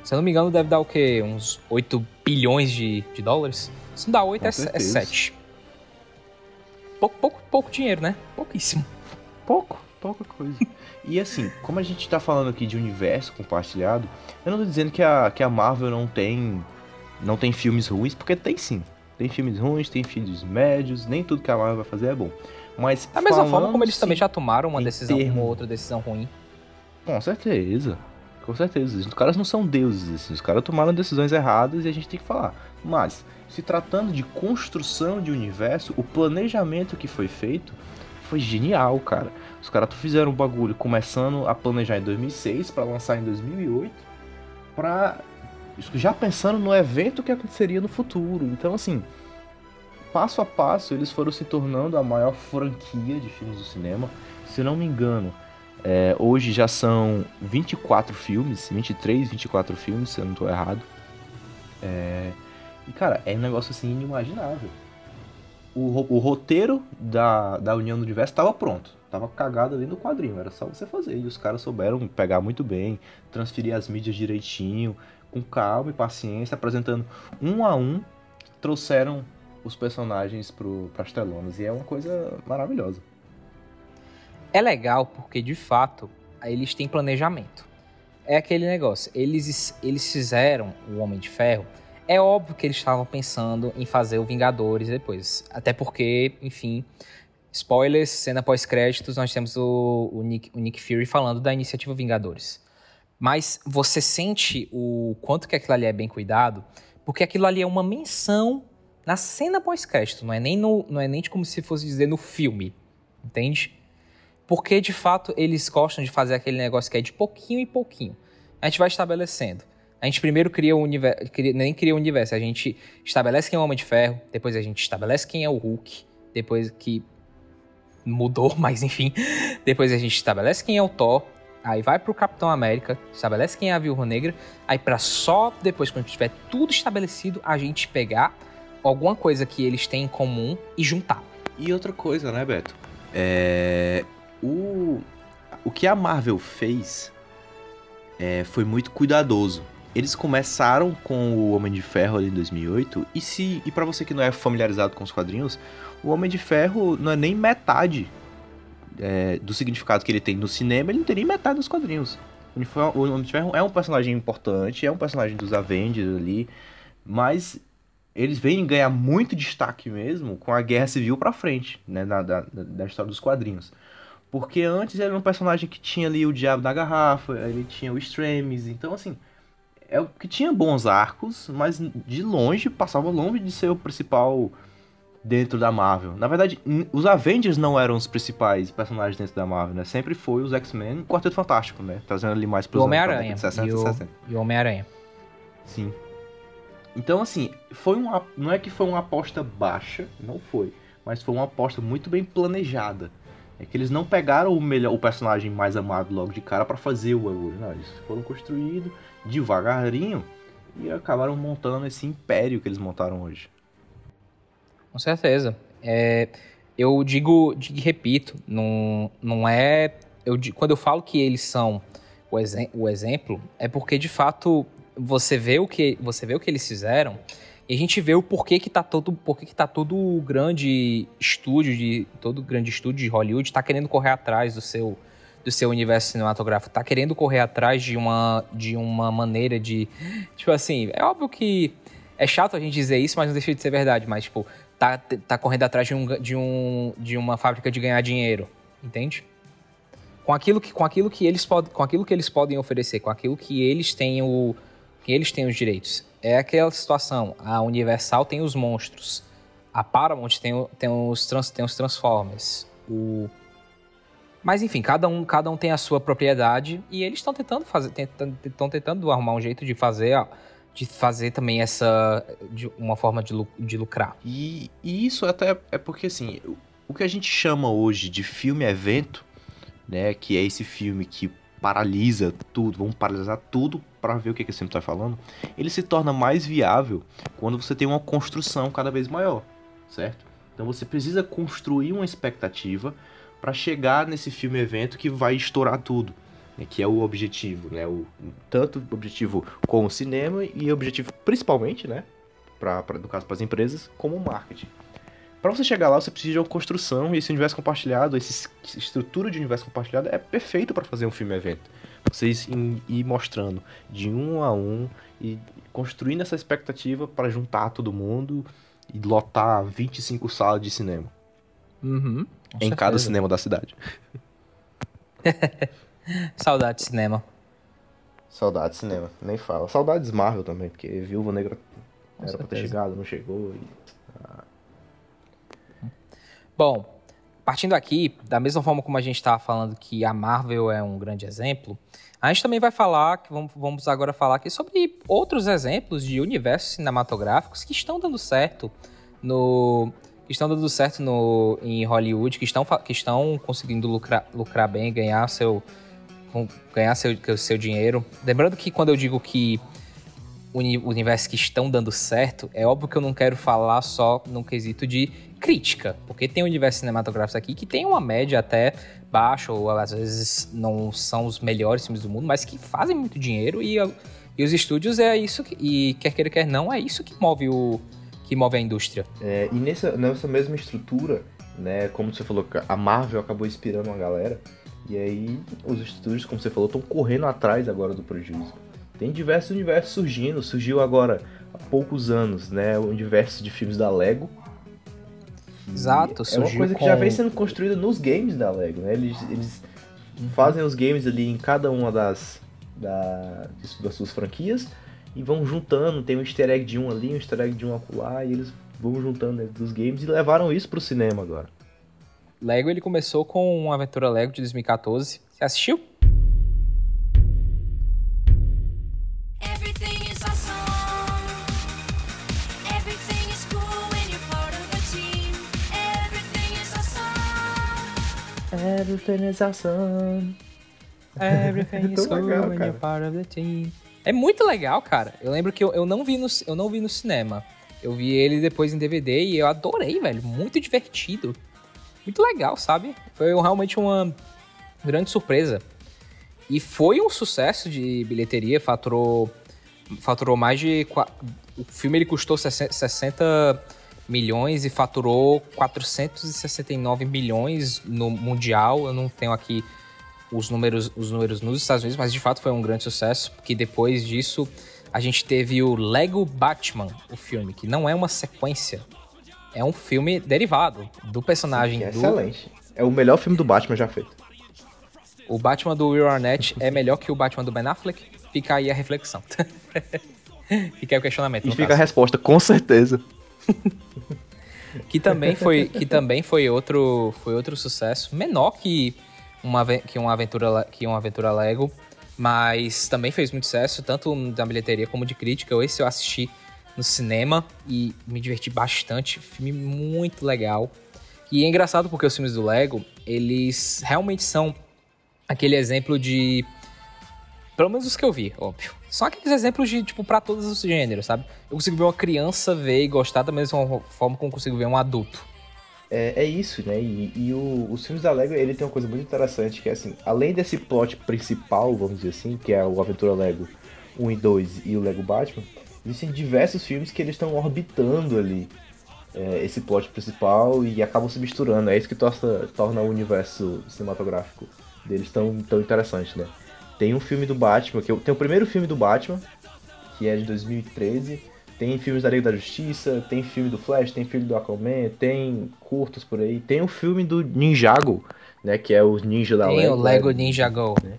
[SPEAKER 3] se eu não me engano, deve dar o quê? Uns 8 bilhões de, de dólares? Se não dá 8, é, é 7. Pouco, pouco, pouco dinheiro, né? Pouquíssimo.
[SPEAKER 2] Pouco, pouca coisa. e assim, como a gente tá falando aqui de universo compartilhado, eu não tô dizendo que a, que a Marvel não tem, não tem filmes ruins, porque tem sim. Tem filmes ruins, tem filmes médios, nem tudo que a Marvel vai fazer é bom. Mas
[SPEAKER 3] da mesma forma como eles também já tomaram uma decisão, termo... uma outra decisão ruim.
[SPEAKER 2] Com certeza. Com certeza. Os caras não são deuses, assim. Os caras tomaram decisões erradas e a gente tem que falar. Mas, se tratando de construção de universo, o planejamento que foi feito foi genial, cara. Os caras fizeram um bagulho começando a planejar em 2006 para lançar em 2008, para já pensando no evento que aconteceria no futuro. Então, assim, passo a passo eles foram se tornando a maior franquia de filmes do cinema. Se não me engano, é, hoje já são 24 filmes, 23, 24 filmes, se eu não estou errado. É, e cara, é um negócio assim inimaginável. O, o roteiro da, da União do Universo estava pronto, estava cagado ali no quadrinho, era só você fazer. E os caras souberam pegar muito bem, transferir as mídias direitinho, com calma e paciência, apresentando um a um, trouxeram os personagens para as telonas. E é uma coisa maravilhosa.
[SPEAKER 3] É legal porque, de fato, eles têm planejamento. É aquele negócio, eles, eles fizeram o Homem de Ferro. É óbvio que eles estavam pensando em fazer o Vingadores depois. Até porque, enfim, spoilers, cena pós-créditos, nós temos o, o, Nick, o Nick Fury falando da iniciativa Vingadores. Mas você sente o quanto que aquilo ali é bem cuidado, porque aquilo ali é uma menção na cena pós-crédito, não é nem no, não é nem como se fosse dizer no filme, entende? Porque, de fato, eles gostam de fazer aquele negócio que é de pouquinho em pouquinho. A gente vai estabelecendo. A gente primeiro cria o universo, nem cria o universo, a gente estabelece quem é o Homem de Ferro, depois a gente estabelece quem é o Hulk, depois que mudou, (laughs) mas enfim, depois a gente estabelece quem é o Thor, aí vai pro Capitão América, estabelece quem é a Viúva Negra, aí para só depois quando tiver tudo estabelecido a gente pegar alguma coisa que eles têm em comum e juntar.
[SPEAKER 2] E outra coisa, né, Beto? É... O... o que a Marvel fez é... foi muito cuidadoso eles começaram com o Homem de Ferro ali em 2008 e se e para você que não é familiarizado com os quadrinhos, o Homem de Ferro não é nem metade é, do significado que ele tem no cinema, ele não tem nem metade dos quadrinhos. O Homem de Ferro é um personagem importante, é um personagem dos Avengers ali, mas eles vêm ganhar muito destaque mesmo com a Guerra Civil pra frente, né, da, da, da história dos quadrinhos. Porque antes ele era um personagem que tinha ali o Diabo da Garrafa, ele tinha o Extremes, então assim, é o que tinha bons arcos, mas de longe passava longe de ser o principal dentro da Marvel. Na verdade, os Avengers não eram os principais personagens dentro da Marvel, né? Sempre foi os X-Men e o Quarteto Fantástico, né? Trazendo ali mais
[SPEAKER 3] pros Homem-Aranha. E o, e o Homem-Aranha.
[SPEAKER 2] Sim. Então, assim, foi uma, não é que foi uma aposta baixa, não foi, mas foi uma aposta muito bem planejada. É que eles não pegaram o melhor, o personagem mais amado logo de cara para fazer o bagulho, não, eles foram construídos devagarinho e acabaram montando esse império que eles montaram hoje.
[SPEAKER 3] Com certeza. É, eu digo, digo repito, não, não é. Eu, quando eu falo que eles são o, o exemplo, é porque de fato você vê o que, você vê o que eles fizeram e a gente vê o porquê que tá todo, porquê que tá todo grande estúdio de todo grande estúdio de Hollywood tá querendo correr atrás do seu do seu universo cinematográfico tá querendo correr atrás de uma, de uma maneira de. Tipo assim, é óbvio que é chato a gente dizer isso, mas não deixa de ser verdade. Mas, tipo, tá, tá correndo atrás de, um, de, um, de uma fábrica de ganhar dinheiro. Entende? Com aquilo que, com aquilo que eles podem, com aquilo que eles podem oferecer, com aquilo que eles têm o que eles têm os direitos. É aquela situação. A Universal tem os monstros. A Paramount tem, tem, os, trans, tem os Transformers. O mas enfim, cada um, cada um tem a sua propriedade e eles estão tentando fazer, estão tentando arrumar um jeito de fazer, ó, de fazer também essa de uma forma de, de lucrar.
[SPEAKER 2] E, e isso até é porque assim, o que a gente chama hoje de filme evento, né, que é esse filme que paralisa tudo, vamos paralisar tudo para ver o que, que você está falando, ele se torna mais viável quando você tem uma construção cada vez maior, certo? Então você precisa construir uma expectativa para chegar nesse filme evento que vai estourar tudo, né, que é o objetivo, né, o tanto objetivo com o cinema e objetivo principalmente, né, para no caso para as empresas, como o marketing. Para você chegar lá, você precisa de uma construção e esse universo compartilhado, essa estrutura de universo compartilhado é perfeito para fazer um filme evento. Vocês ir mostrando de um a um e construindo essa expectativa para juntar todo mundo e lotar 25 salas de cinema.
[SPEAKER 3] Uhum
[SPEAKER 2] em certeza. cada cinema da cidade. (laughs)
[SPEAKER 3] Saudade de cinema.
[SPEAKER 2] Saudade de cinema, nem fala. Saudades Marvel também, porque Viúva Negra Com era certeza. pra ter chegado, não chegou. E... Ah.
[SPEAKER 3] Bom, partindo aqui, da mesma forma como a gente estava falando que a Marvel é um grande exemplo, a gente também vai falar, que vamos, agora falar aqui sobre outros exemplos de universos cinematográficos que estão dando certo no, que estão dando certo no, em Hollywood, que estão, que estão conseguindo lucrar, lucrar bem, ganhar seu, ganhar seu, seu dinheiro. Lembrando que quando eu digo que universos que estão dando certo, é óbvio que eu não quero falar só num quesito de crítica, porque tem universos cinematográficos aqui que tem uma média até baixa, ou às vezes não são os melhores filmes do mundo, mas que fazem muito dinheiro e, e os estúdios é isso que, e quer queira quer não, é isso que move o, que move a indústria.
[SPEAKER 2] É, e nessa, nessa mesma estrutura, né, como você falou, a Marvel acabou inspirando uma galera, e aí os estúdios, como você falou, estão correndo atrás agora do prejuízo. Tem diversos universos surgindo, surgiu agora há poucos anos, né, o universo de filmes da Lego.
[SPEAKER 3] Exato,
[SPEAKER 2] É uma coisa que com... já vem sendo construída nos games da Lego, né? Eles, eles uhum. fazem os games ali em cada uma das, da, das suas franquias, e vão juntando, tem um easter egg de um ali, um easter egg de um acolá, e eles vão juntando dentro dos games e levaram isso pro cinema agora.
[SPEAKER 3] Lego ele começou com uma aventura Lego de 2014. Você assistiu?
[SPEAKER 4] Everything is awesome. Everything is cool when you're part of
[SPEAKER 3] the team. É muito legal, cara. Eu lembro que eu, eu, não vi no, eu não vi no cinema. Eu vi ele depois em DVD e eu adorei, velho. Muito divertido. Muito legal, sabe? Foi realmente uma grande surpresa. E foi um sucesso de bilheteria, faturou, faturou mais de. O filme ele custou 60 milhões e faturou 469 milhões no Mundial. Eu não tenho aqui os números, os números nos Estados Unidos, mas de fato foi um grande sucesso, porque depois disso a gente teve o Lego Batman, o filme, que não é uma sequência, é um filme derivado do personagem
[SPEAKER 2] Sim, é
[SPEAKER 3] do...
[SPEAKER 2] Excelente. É o melhor filme do Batman já feito.
[SPEAKER 3] O Batman do Will Arnett é melhor que o Batman do Ben Affleck? Fica aí a reflexão. (laughs) fica aí o questionamento.
[SPEAKER 2] E fica
[SPEAKER 3] caso.
[SPEAKER 2] a resposta, com certeza. (laughs)
[SPEAKER 3] que também foi, que também foi outro, foi outro sucesso, menor que uma, que uma aventura que uma aventura Lego, mas também fez muito sucesso, tanto da bilheteria como de crítica. Esse eu assisti no cinema e me diverti bastante. Filme muito legal. E é engraçado porque os filmes do Lego, eles realmente são aquele exemplo de. Pelo menos os que eu vi, óbvio. São aqueles exemplos de, tipo, pra todos os gêneros, sabe? Eu consigo ver uma criança ver e gostar da mesma forma como consigo ver um adulto.
[SPEAKER 2] É, é isso, né? E, e o, os filmes da Lego, ele tem uma coisa muito interessante, que é assim, além desse plot principal, vamos dizer assim, que é o Aventura Lego 1 e 2 e o Lego Batman, existem diversos filmes que eles estão orbitando ali é, esse plot principal e acabam se misturando. É isso que torna, torna o universo cinematográfico deles tão, tão interessante, né? Tem um filme do Batman, que eu, tem o primeiro filme do Batman, que é de 2013. Tem filmes da Liga da Justiça, tem filme do Flash, tem filme do Aquaman, tem curtos por aí. Tem o filme do Ninjago, né? Que é os ninja da Lego.
[SPEAKER 3] Tem o Lego Ninjago. Né?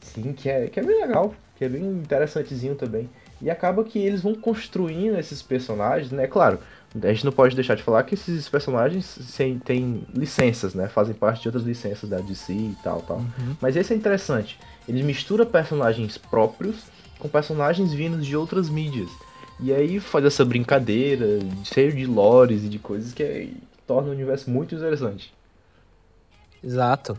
[SPEAKER 2] Sim, que é, que é bem legal. Que é bem interessantezinho também. E acaba que eles vão construindo esses personagens, né? Claro, a gente não pode deixar de falar que esses personagens têm licenças, né? Fazem parte de outras licenças da DC e tal, tal. Uhum. Mas esse é interessante. Ele mistura personagens próprios com personagens vindos de outras mídias. E aí faz essa brincadeira, cheio de lores e de coisas que, é, torna o universo muito interessante.
[SPEAKER 3] Exato.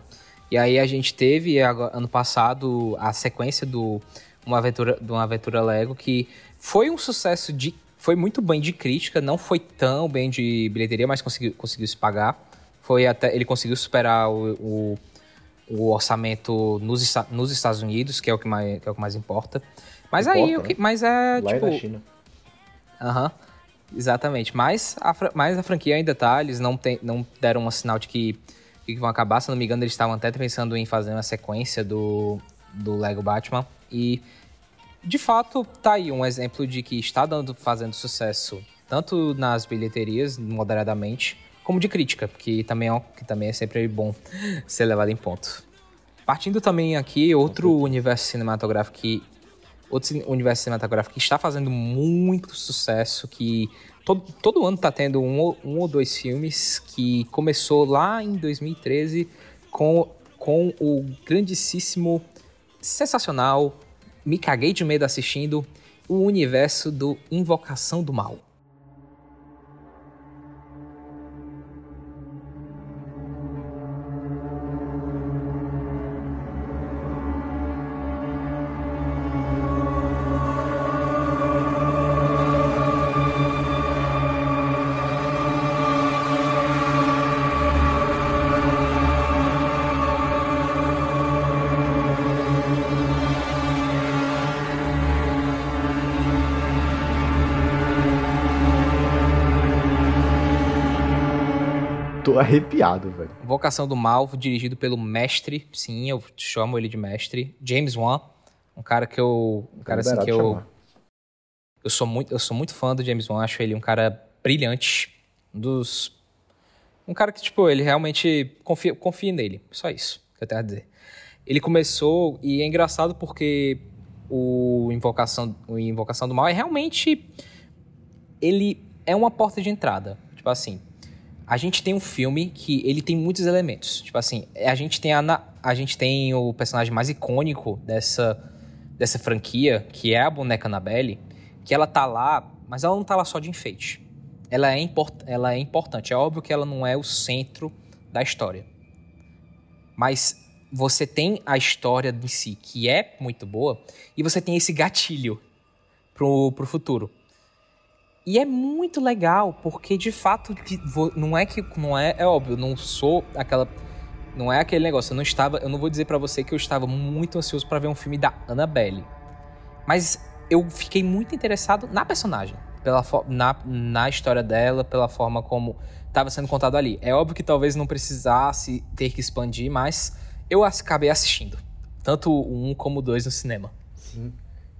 [SPEAKER 3] E aí a gente teve ano passado a sequência do uma aventura, de uma aventura Lego que foi um sucesso de foi muito bem de crítica, não foi tão bem de bilheteria, mas conseguiu, conseguiu se pagar. Foi até ele conseguiu superar o, o, o orçamento nos, nos Estados Unidos, que é o que mais, que é o que mais importa. Mas importa, aí, né? o que, mas é
[SPEAKER 2] Lá
[SPEAKER 3] tipo,
[SPEAKER 2] é na China.
[SPEAKER 3] Aham. Exatamente. Mas a, mas a franquia ainda tá, eles não, tem, não deram um sinal de que, que vão acabar. Se não me engano, eles estavam até pensando em fazer uma sequência do, do Lego Batman. E, de fato, tá aí um exemplo de que está dando, fazendo sucesso, tanto nas bilheterias, moderadamente, como de crítica, que também é, que também é sempre bom (laughs) ser levado em ponto. Partindo também aqui, outro universo cinematográfico que outro universo cinematográfico que está fazendo muito sucesso, que todo, todo ano está tendo um, um, ou dois filmes, que começou lá em 2013 com, com o grandíssimo, sensacional, me caguei de medo assistindo, o universo do Invocação do Mal.
[SPEAKER 2] Arrepiado, velho.
[SPEAKER 3] Vocação do Mal, dirigido pelo mestre, sim, eu chamo ele de mestre, James Wan, um cara que eu, um cara assim que eu eu sou muito, eu sou muito fã do James Wan, acho ele um cara brilhante, um dos um cara que tipo, ele realmente confia, confia nele, só isso que eu tenho a dizer. Ele começou e é engraçado porque o Invocação, o Invocação do Mal é realmente ele é uma porta de entrada, tipo assim, a gente tem um filme que ele tem muitos elementos. Tipo assim, a gente tem a, a gente tem o personagem mais icônico dessa, dessa franquia, que é a boneca Annabelle, que ela tá lá, mas ela não tá lá só de enfeite. Ela é, import, ela é importante. É óbvio que ela não é o centro da história. Mas você tem a história em si, que é muito boa, e você tem esse gatilho pro, pro futuro. E é muito legal, porque de fato não é que não é, é óbvio, não sou aquela não é aquele negócio, eu não estava, eu não vou dizer pra você que eu estava muito ansioso pra ver um filme da Annabelle. Mas eu fiquei muito interessado na personagem, pela na, na história dela, pela forma como estava sendo contado ali. É óbvio que talvez não precisasse ter que expandir, mas eu acabei assistindo, tanto um como dois no cinema.
[SPEAKER 2] Sim.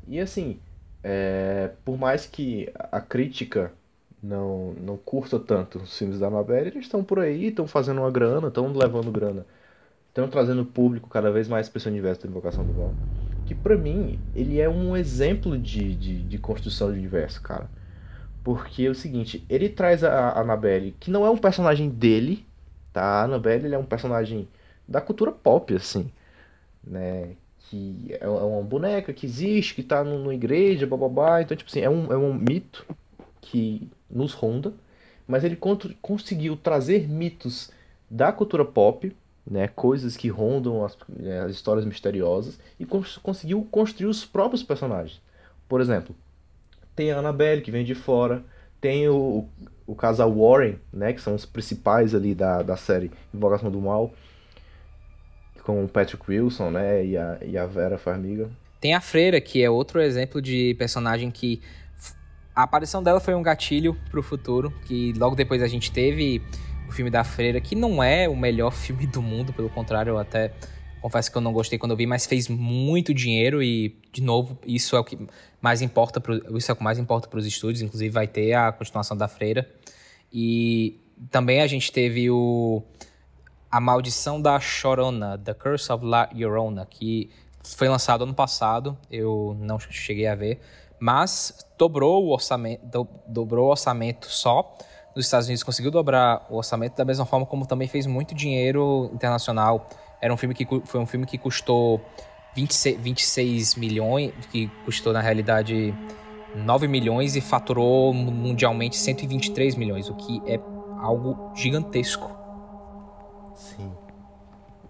[SPEAKER 2] E assim, é, por mais que a crítica não, não curta tanto os filmes da Annabelle, eles estão por aí, estão fazendo uma grana, estão levando grana, estão trazendo público cada vez mais para esse universo da Invocação do Mal. Que pra mim, ele é um exemplo de, de, de construção de universo, cara. Porque é o seguinte, ele traz a a Annabelle, que não é um personagem dele, tá? A Annabelle ele é um personagem da cultura pop, assim, né? Que é é uma boneca que existe, que tá numa igreja, bababá. Então, tipo assim, é um, é um mito que nos ronda, mas ele con- conseguiu trazer mitos da cultura pop, né? Coisas que rondam as, eh, as histórias misteriosas, e cons- conseguiu construir os próprios personagens. Por exemplo, tem a Annabelle, que vem de fora, tem o, o casal Warren, né? Que são os principais ali da, da série Invocação do Mal, com o Patrick Wilson, né? E a, e a Vera Farmiga.
[SPEAKER 3] Tem a Freira, que é outro exemplo de personagem que. A aparição dela foi um gatilho pro futuro, que logo depois a gente teve o filme da Freira, que não é o melhor (laughs) filme do mundo, pelo contrário, eu até confesso que eu não gostei quando eu vi, mas fez muito dinheiro e, de novo, isso é o que mais importa, pro, isso é o que mais importa para os estúdios, inclusive vai ter a continuação da Freira. E também a gente teve o A Maldição da Chorona, The Curse of La Llorona, que foi lançado ano passado, eu não cheguei a ver, mas dobrou o orçamento, do- dobrou o orçamento só nos Estados Unidos, conseguiu dobrar o orçamento da mesma forma como também fez muito dinheiro internacional. Era um filme que foi um filme que custou 26, 26 milhões, que custou na realidade 9 milhões e faturou mundialmente 123 milhões, o que é algo gigantesco.
[SPEAKER 2] Sim.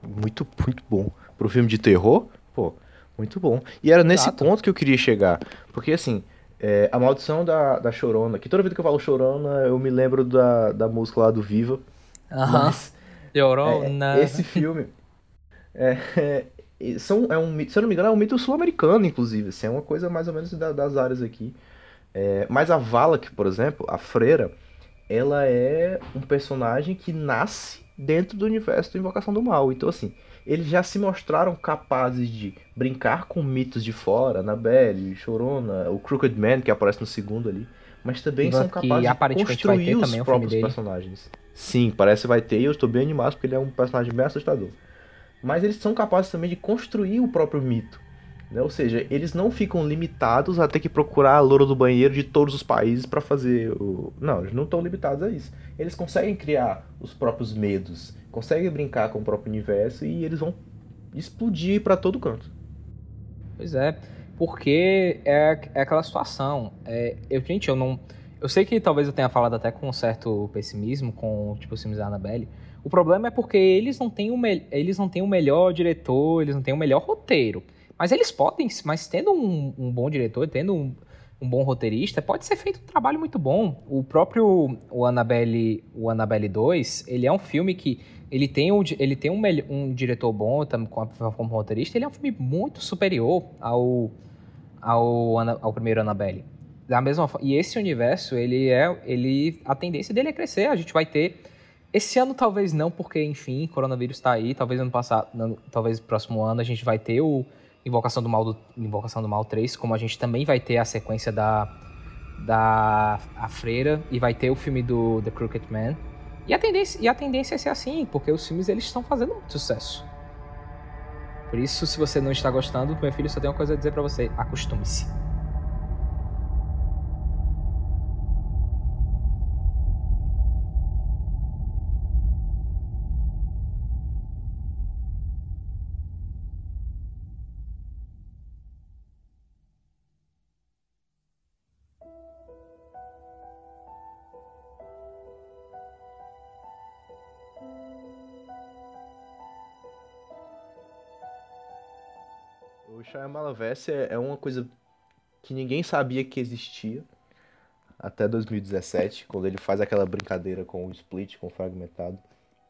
[SPEAKER 2] Muito, muito bom. Pro filme de terror, pô, muito bom. E era nesse
[SPEAKER 3] Exato.
[SPEAKER 2] ponto que eu queria chegar. Porque, assim, é, a maldição da, da Chorona, que toda vez que eu falo Chorona, eu me lembro da, da música lá do Viva. Mas,
[SPEAKER 3] Llorona.
[SPEAKER 2] É, esse filme é, é, são, é um se eu não me engano, é um mito sul-americano, inclusive. Assim, é uma coisa mais ou menos da- das áreas aqui. É, mas a Valak, por exemplo, a freira, ela é um personagem que nasce dentro do universo da Invocação do Mal. Então, assim, eles já se mostraram capazes de brincar com mitos de fora, Annabelle, Chorona, o Crooked Man, que aparece no segundo ali. Mas também são capazes de construir os próprios personagens. Sim, parece que vai ter e eu estou bem animado porque ele é um personagem bem assustador. Mas eles são capazes também de construir o próprio mito. Né? Ou seja, eles não ficam limitados a ter que procurar a loura do banheiro de todos os países para fazer o. Não, eles não estão limitados a isso. Eles conseguem criar os próprios medos, conseguem brincar com o próprio universo e eles vão explodir para todo canto.
[SPEAKER 3] Pois é, porque é, é aquela situação. É, eu, gente, eu não. Eu sei que talvez eu tenha falado até com um certo pessimismo com tipo, os filmes da Annabelle. O problema é porque eles não têm o, me- eles não têm o melhor diretor, eles não têm o melhor roteiro. Mas eles podem, mas tendo um, um bom diretor, tendo um, um bom roteirista, pode ser feito um trabalho muito bom. O próprio o Annabelle, o Annabelle 2, ele é um filme que ele tem um, ele tem um, um diretor bom com como roteirista, ele é um filme muito superior ao, ao, ao primeiro Annabelle. Da mesma e esse universo, ele é, ele, a tendência dele é crescer. A gente vai ter esse ano talvez não, porque enfim, coronavírus está aí. Talvez ano passado, ano- talvez próximo ano a gente vai ter o Invocação do Mal do Invocação do Mal 3, como a gente também vai ter a sequência da da a Freira e vai ter o filme do The Crooked Man. E a tendência, e a tendência é ser assim, porque os filmes eles estão fazendo muito sucesso. Por isso, se você não está gostando, meu filho só tem uma coisa a dizer pra você: acostume-se.
[SPEAKER 2] O Shyamalan-verse é, é uma coisa que ninguém sabia que existia até 2017, quando ele faz aquela brincadeira com o split, com o fragmentado.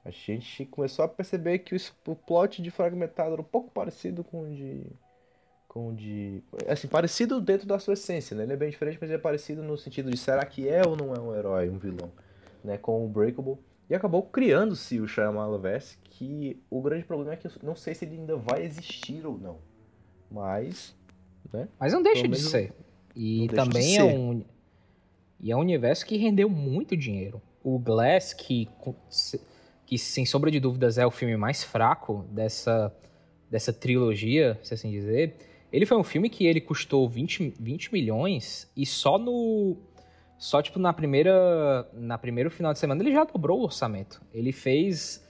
[SPEAKER 2] A gente começou a perceber que o, plot de fragmentado era um pouco parecido com o de. Com o de. Assim, parecido dentro da sua essência, né? Ele é bem diferente, mas ele é parecido no sentido de será que é ou não é um herói, um vilão, né? Com o Breakable. E acabou criando-se o Shyamalan-verse, que o grande problema é que eu não sei se ele ainda vai existir ou não. Mas, né?
[SPEAKER 3] Mas não deixa
[SPEAKER 2] Pelo
[SPEAKER 3] de
[SPEAKER 2] menos
[SPEAKER 3] ser. E
[SPEAKER 2] não
[SPEAKER 3] também é
[SPEAKER 2] ser.
[SPEAKER 3] um. E é um universo que rendeu muito dinheiro. O Glass, que, que sem sombra de dúvidas é o filme mais fraco dessa, dessa trilogia, se assim dizer, ele foi um filme que ele custou 20, 20 milhões e só no. Só, tipo, na primeira. Na primeiro final de semana ele já dobrou o orçamento. Ele fez.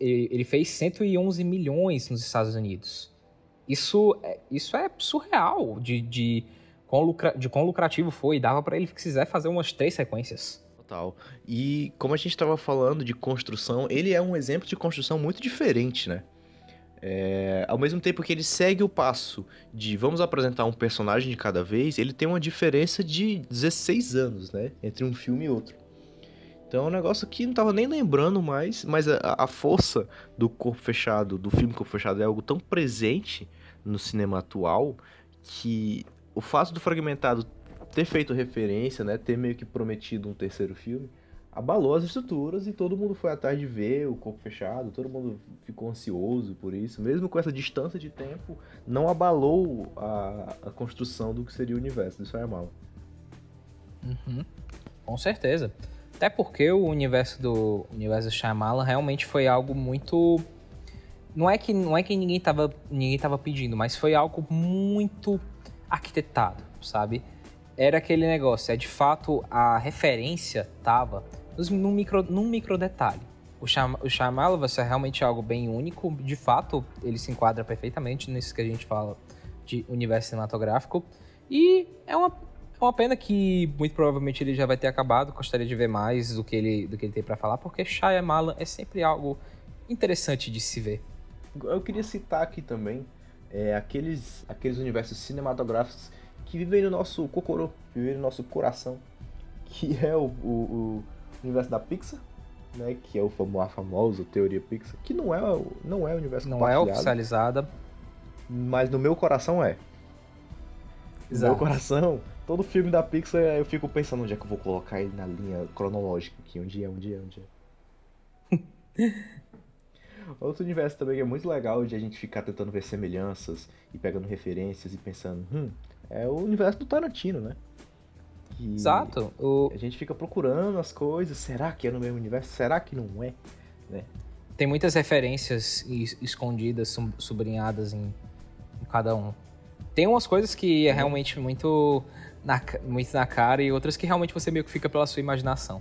[SPEAKER 3] Ele fez 111 milhões nos Estados Unidos. Isso é, isso é surreal de, de, quão lucra, de quão lucrativo foi. Dava pra ele, se quiser, fazer umas três sequências.
[SPEAKER 2] Total. E como a gente estava falando de construção, ele é um exemplo de construção muito diferente, né? É, ao mesmo tempo que ele segue o passo de vamos apresentar um personagem de cada vez, ele tem uma diferença de 16 anos, né? Entre um filme e outro. Então é um negócio que não tava nem lembrando mais, mas a, a força do corpo fechado, do filme Corpo Fechado, é algo tão presente no cinema atual que o fato do Fragmentado ter feito referência, né, ter meio que prometido um terceiro filme, abalou as estruturas e todo mundo foi atrás de ver o corpo fechado, todo mundo ficou ansioso por isso, mesmo com essa distância de tempo, não abalou a, a construção do que seria o universo do Shyamalan.
[SPEAKER 3] Uhum. Com certeza. Até porque o universo do o universo Shyamalan realmente foi algo muito não é que não é que ninguém tava ninguém tava pedindo, mas foi algo muito arquitetado, sabe? Era aquele negócio, é de fato a referência tava nos- num micro num micro detalhe. O, Shyam- o Shyamalan ser realmente algo bem único, de fato, ele se enquadra perfeitamente nisso que a gente fala de universo cinematográfico. E é uma, é uma pena que muito provavelmente ele já vai ter acabado. Gostaria de ver mais do que ele, do que ele tem pra falar, porque Shyamalan é sempre algo interessante de se ver.
[SPEAKER 2] Eu queria citar aqui também é, aqueles, aqueles universos cinematográficos que vivem no nosso cocorô, vivem no nosso coração, que (laughs) é o, o- o universo da Pixar, né, que é o famo- a famosa teoria Pixar, que não é, o- não é o universo
[SPEAKER 3] Não é oficializada.
[SPEAKER 2] mas no meu coração é. No meu coração, todo filme da Pixar eu fico pensando onde é que eu vou colocar ele na linha cronológica aqui, um dia, um dia, um dia. Outro universo também que é muito legal de a gente ficar tentando ver semelhanças e pegando referências e pensando, hum, é o universo do Tarantino, né? Que
[SPEAKER 3] Exato. O,
[SPEAKER 2] A gente fica procurando as coisas, será que é no mesmo universo? Será que não é?
[SPEAKER 3] tem muitas referências es- escondidas, sublinhadas em, em cada um. Tem umas coisas que é realmente muito na, muito na cara e outras que realmente você meio que fica pela sua imaginação.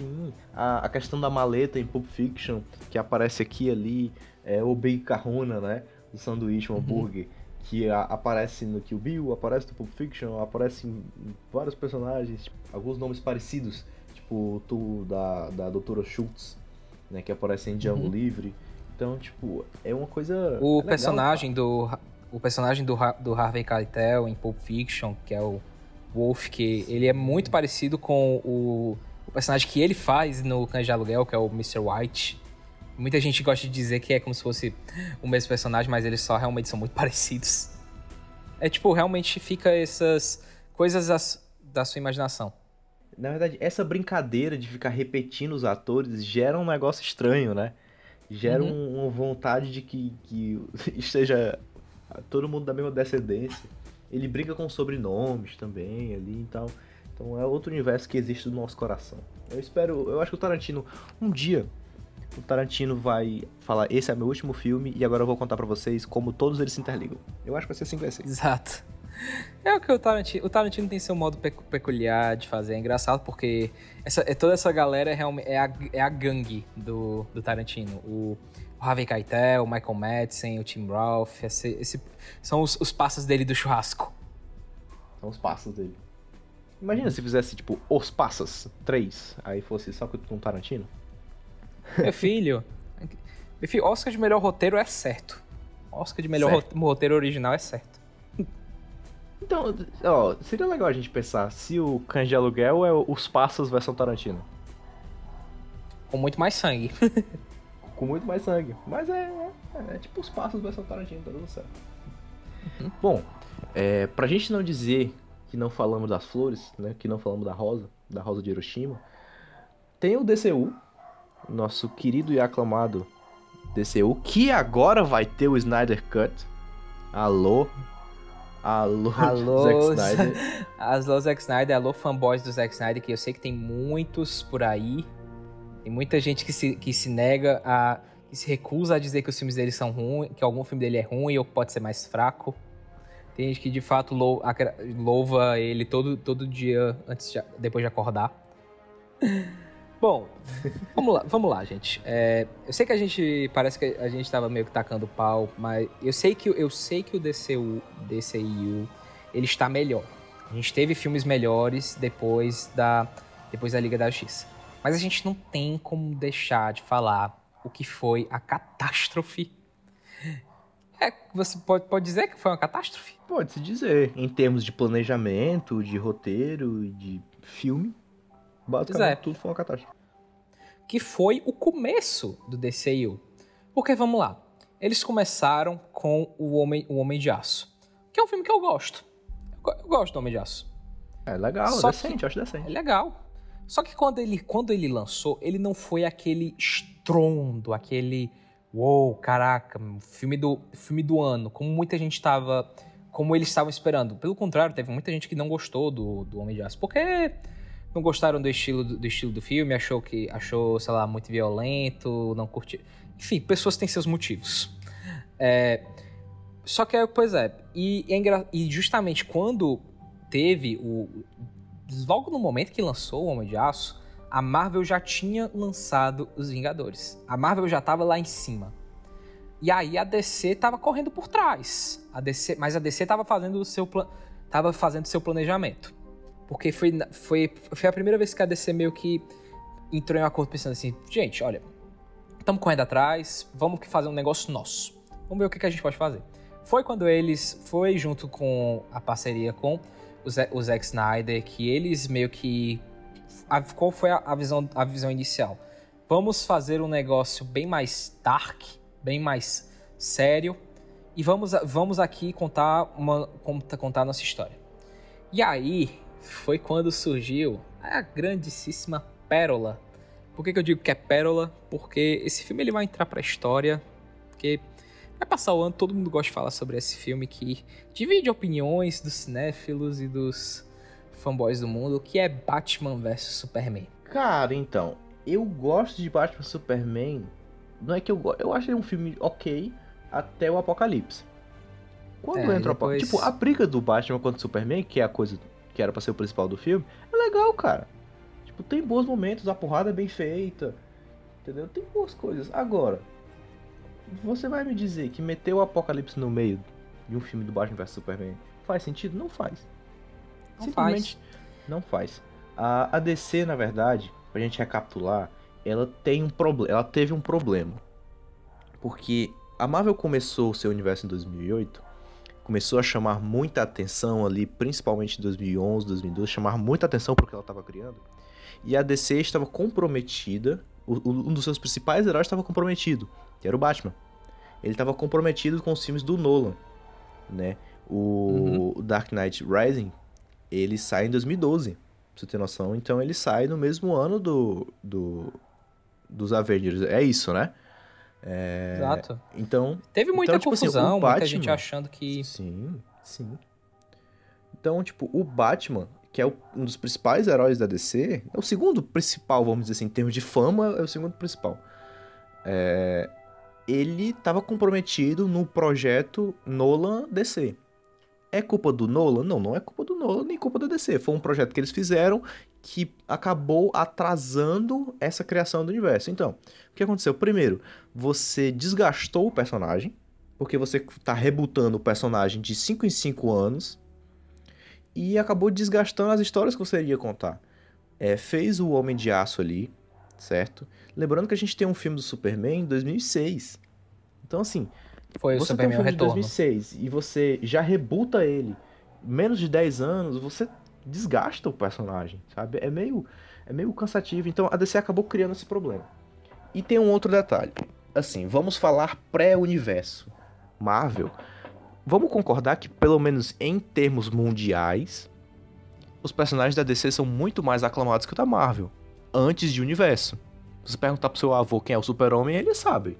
[SPEAKER 2] Sim, a, a questão da maleta em Pulp Fiction, que aparece aqui e ali, é o Big Kahuna, né? Do sanduíche, um hambúrguer, que a- aparece no Kill Bill, aparece no Pulp Fiction, aparece em vários personagens, tipo, alguns nomes parecidos, tipo o da, da Doutora Schultz, né? Que aparece em Django
[SPEAKER 3] Uhum.
[SPEAKER 2] Livre. Então, tipo, é uma coisa.
[SPEAKER 3] O
[SPEAKER 2] legal,
[SPEAKER 3] personagem do o personagem do, do Harvey Keitel em Pulp Fiction, que é o Wolf, que ele é muito parecido com o, o personagem que ele faz no Cães de Aluguel, que é o Mr. White. Muita gente gosta de dizer que é como se fosse o mesmo personagem, mas eles só realmente são muito (laughs) parecidos. É tipo, realmente fica essas coisas das- da sua imaginação.
[SPEAKER 2] Na verdade, essa brincadeira de ficar repetindo os atores gera um negócio estranho, né? Gera
[SPEAKER 3] Uhum.
[SPEAKER 2] um- uma vontade de que, que (laughs) esteja todo mundo da mesma descendência. Ele brinca com sobrenomes também ali, então, então é outro universo que existe no nosso coração. Eu espero, eu acho que o Tarantino um dia o Tarantino vai falar esse é meu último filme e agora eu vou contar pra vocês como todos eles se interligam. Eu acho que vai ser assim que vai ser.
[SPEAKER 3] Exato. É o que o Tarantino. O Tarantino tem seu modo pecu- peculiar de fazer. É engraçado porque essa, é, toda essa galera é, realmente, é, a, é a gangue do, do Tarantino. O, o Harvey Keitel, o Michael Madsen, o Tim Roth. Esse, esse- são os, os passos dele do churrasco.
[SPEAKER 2] São os passos dele. Imagina se fizesse, tipo, Os Passas 3, aí fosse só com um Tarantino.
[SPEAKER 3] Meu filho. Meu filho, Oscar de melhor roteiro é certo. Oscar de melhor
[SPEAKER 2] Certo.
[SPEAKER 3] rote- roteiro original é certo.
[SPEAKER 2] Então, ó, seria legal a gente pensar se o Cães de Aluguel é os Passos versão Tarantino.
[SPEAKER 3] Com muito mais sangue. (laughs)
[SPEAKER 2] Com muito mais sangue. Mas é, é, é tipo os Passos versão Tarantino, tá tudo certo. Bom, é, pra gente não dizer que não falamos das flores, né? Que não falamos da rosa, da rosa de Hiroshima, tem o DCU, nosso querido e aclamado DCU, que agora vai ter o Snyder Cut. Alô? Alô, (laughs)
[SPEAKER 3] Alô,
[SPEAKER 2] Zack Snyder.
[SPEAKER 3] Alô, Zack Snyder, alô, fanboys do Zack Snyder, que eu sei que tem muitos por aí. Tem muita gente que se, que se nega a. que se recusa a dizer que os filmes dele são ruins, que algum filme dele é ruim ou pode ser mais fraco. Tem gente que de fato louva ele todo, todo dia antes de, depois de acordar. (laughs) Bom, vamos lá, vamos lá, gente. É, eu sei que a gente parece que a gente tava meio que tacando pau, mas eu sei que eu sei que o DCU, DCU ele está melhor. A gente teve filmes melhores depois da depois da Liga da Justiça. Mas a gente não tem como deixar de falar o que foi a catástrofe. É, você pode, pode dizer que foi uma catástrofe?
[SPEAKER 2] Pode-se dizer, em termos de planejamento, de roteiro de filme, basicamente
[SPEAKER 3] é.
[SPEAKER 2] tudo foi uma catástrofe.
[SPEAKER 3] que foi o começo do DCU. Porque vamos lá, eles começaram com o Homem, o Homem de Aço, que é um filme que eu gosto. Eu, eu gosto do Homem de Aço.
[SPEAKER 2] É legal,
[SPEAKER 3] Só
[SPEAKER 2] decente,
[SPEAKER 3] que-
[SPEAKER 2] acho
[SPEAKER 3] É
[SPEAKER 2] decente.
[SPEAKER 3] legal. Só que quando ele, quando ele lançou, ele não foi aquele estrondo, aquele uou, caraca, filme do, filme do ano, como muita gente estava, como eles estavam esperando. Pelo contrário, teve muita gente que não gostou do, do Homem de Aço, porque não gostaram do estilo do, do estilo do filme, achou que achou, sei lá, muito violento, não curtiu. Enfim, pessoas têm seus motivos. É, só que, pois é, e, é e justamente quando teve o. Logo no momento que lançou o Homem de Aço, a Marvel já tinha lançado Os Vingadores. A Marvel já tava lá em cima. E aí a DC tava correndo por trás. A DC, mas a DC tava fazendo o seu plan, tava fazendo seu planejamento. Porque foi, foi, foi a primeira vez que a DC meio que entrou em um acordo pensando assim, gente, olha, estamos correndo atrás, vamos fazer um negócio nosso. Vamos ver o que, que a gente pode fazer. Foi quando eles, foi junto com a parceria com o Zack Snyder, que eles meio que... a- qual foi a, a visão, a visão inicial? Vamos fazer um negócio bem mais dark, bem mais sério, e vamos, a- vamos aqui contar, uma, conta- contar a nossa história. E aí foi quando surgiu a grandíssima pérola. Por que, que eu digo que é pérola? Porque esse filme ele vai entrar pra história, porque vai passar o ano, todo mundo gosta de falar sobre esse filme que divide opiniões dos cinéfilos e dos fanboys do mundo, que é Batman vs Superman.
[SPEAKER 2] Cara, então, eu gosto de Batman Superman. Não é que eu gosto, eu acho ele um filme ok até o Apocalipse. Quando
[SPEAKER 3] É,
[SPEAKER 2] entra o Apocalipse. Tipo, a briga do Batman contra o Superman, que é a coisa que era pra ser o principal do filme, é legal, cara. Tipo, tem bons momentos, a porrada é bem feita. Entendeu? Tem boas coisas. Agora, você vai me dizer que meter o Apocalipse no meio de um filme do Batman vs Superman faz sentido? Não faz.
[SPEAKER 3] Não
[SPEAKER 2] Simplesmente não faz. A, a DC, na verdade, pra gente recapitular, ela tem um problema. Ela teve um problema. Porque a Marvel começou o seu universo em 2008, começou a chamar muita atenção ali, principalmente em 2011, 2012, chamar muita atenção pro que ela estava criando. E a DC estava comprometida, um dos seus principais heróis estava comprometido, que era o Batman. Ele estava comprometido com os filmes do Nolan, né? O o Dark Knight Rising, ele sai em 2012, pra você ter noção. Então ele sai no mesmo ano do, do dos Avengers. É isso, né?
[SPEAKER 3] Exato.
[SPEAKER 2] Então,
[SPEAKER 3] Teve muita
[SPEAKER 2] Então, tipo assim,
[SPEAKER 3] confusão, muita
[SPEAKER 2] Batman-
[SPEAKER 3] gente achando que.
[SPEAKER 2] Sim, sim. Então, tipo, o Batman, que é um dos principais heróis da DC, é o segundo principal, vamos dizer assim, em termos de fama, é o segundo principal. É, ele estava comprometido no projeto Nolan DC. É culpa do Nolan? Não, não é culpa do Nolan, nem culpa da DC. Foi um projeto que eles fizeram que acabou atrasando essa criação do universo. Então, o que aconteceu? Primeiro, você desgastou o personagem, porque você tá rebutando o personagem de 5 em 5 anos e acabou desgastando as histórias que você iria contar. É, fez o Homem de Aço ali, certo? Lembrando que a gente tem um filme do Superman em 2006. Então, assim,
[SPEAKER 3] Foi o
[SPEAKER 2] você tem um filme de
[SPEAKER 3] Retorno.
[SPEAKER 2] 2006 e você já rebuta ele menos de 10 anos, você desgasta o personagem, sabe? É meio, é meio cansativo. Então a DC acabou criando esse problema. E tem um outro detalhe. Assim, vamos falar pré-universo. Marvel. Vamos concordar que, pelo menos em termos mundiais, os personagens da DC são muito mais aclamados que o da Marvel. Antes de universo. Se você perguntar pro seu avô quem é o super-homem, ele sabe.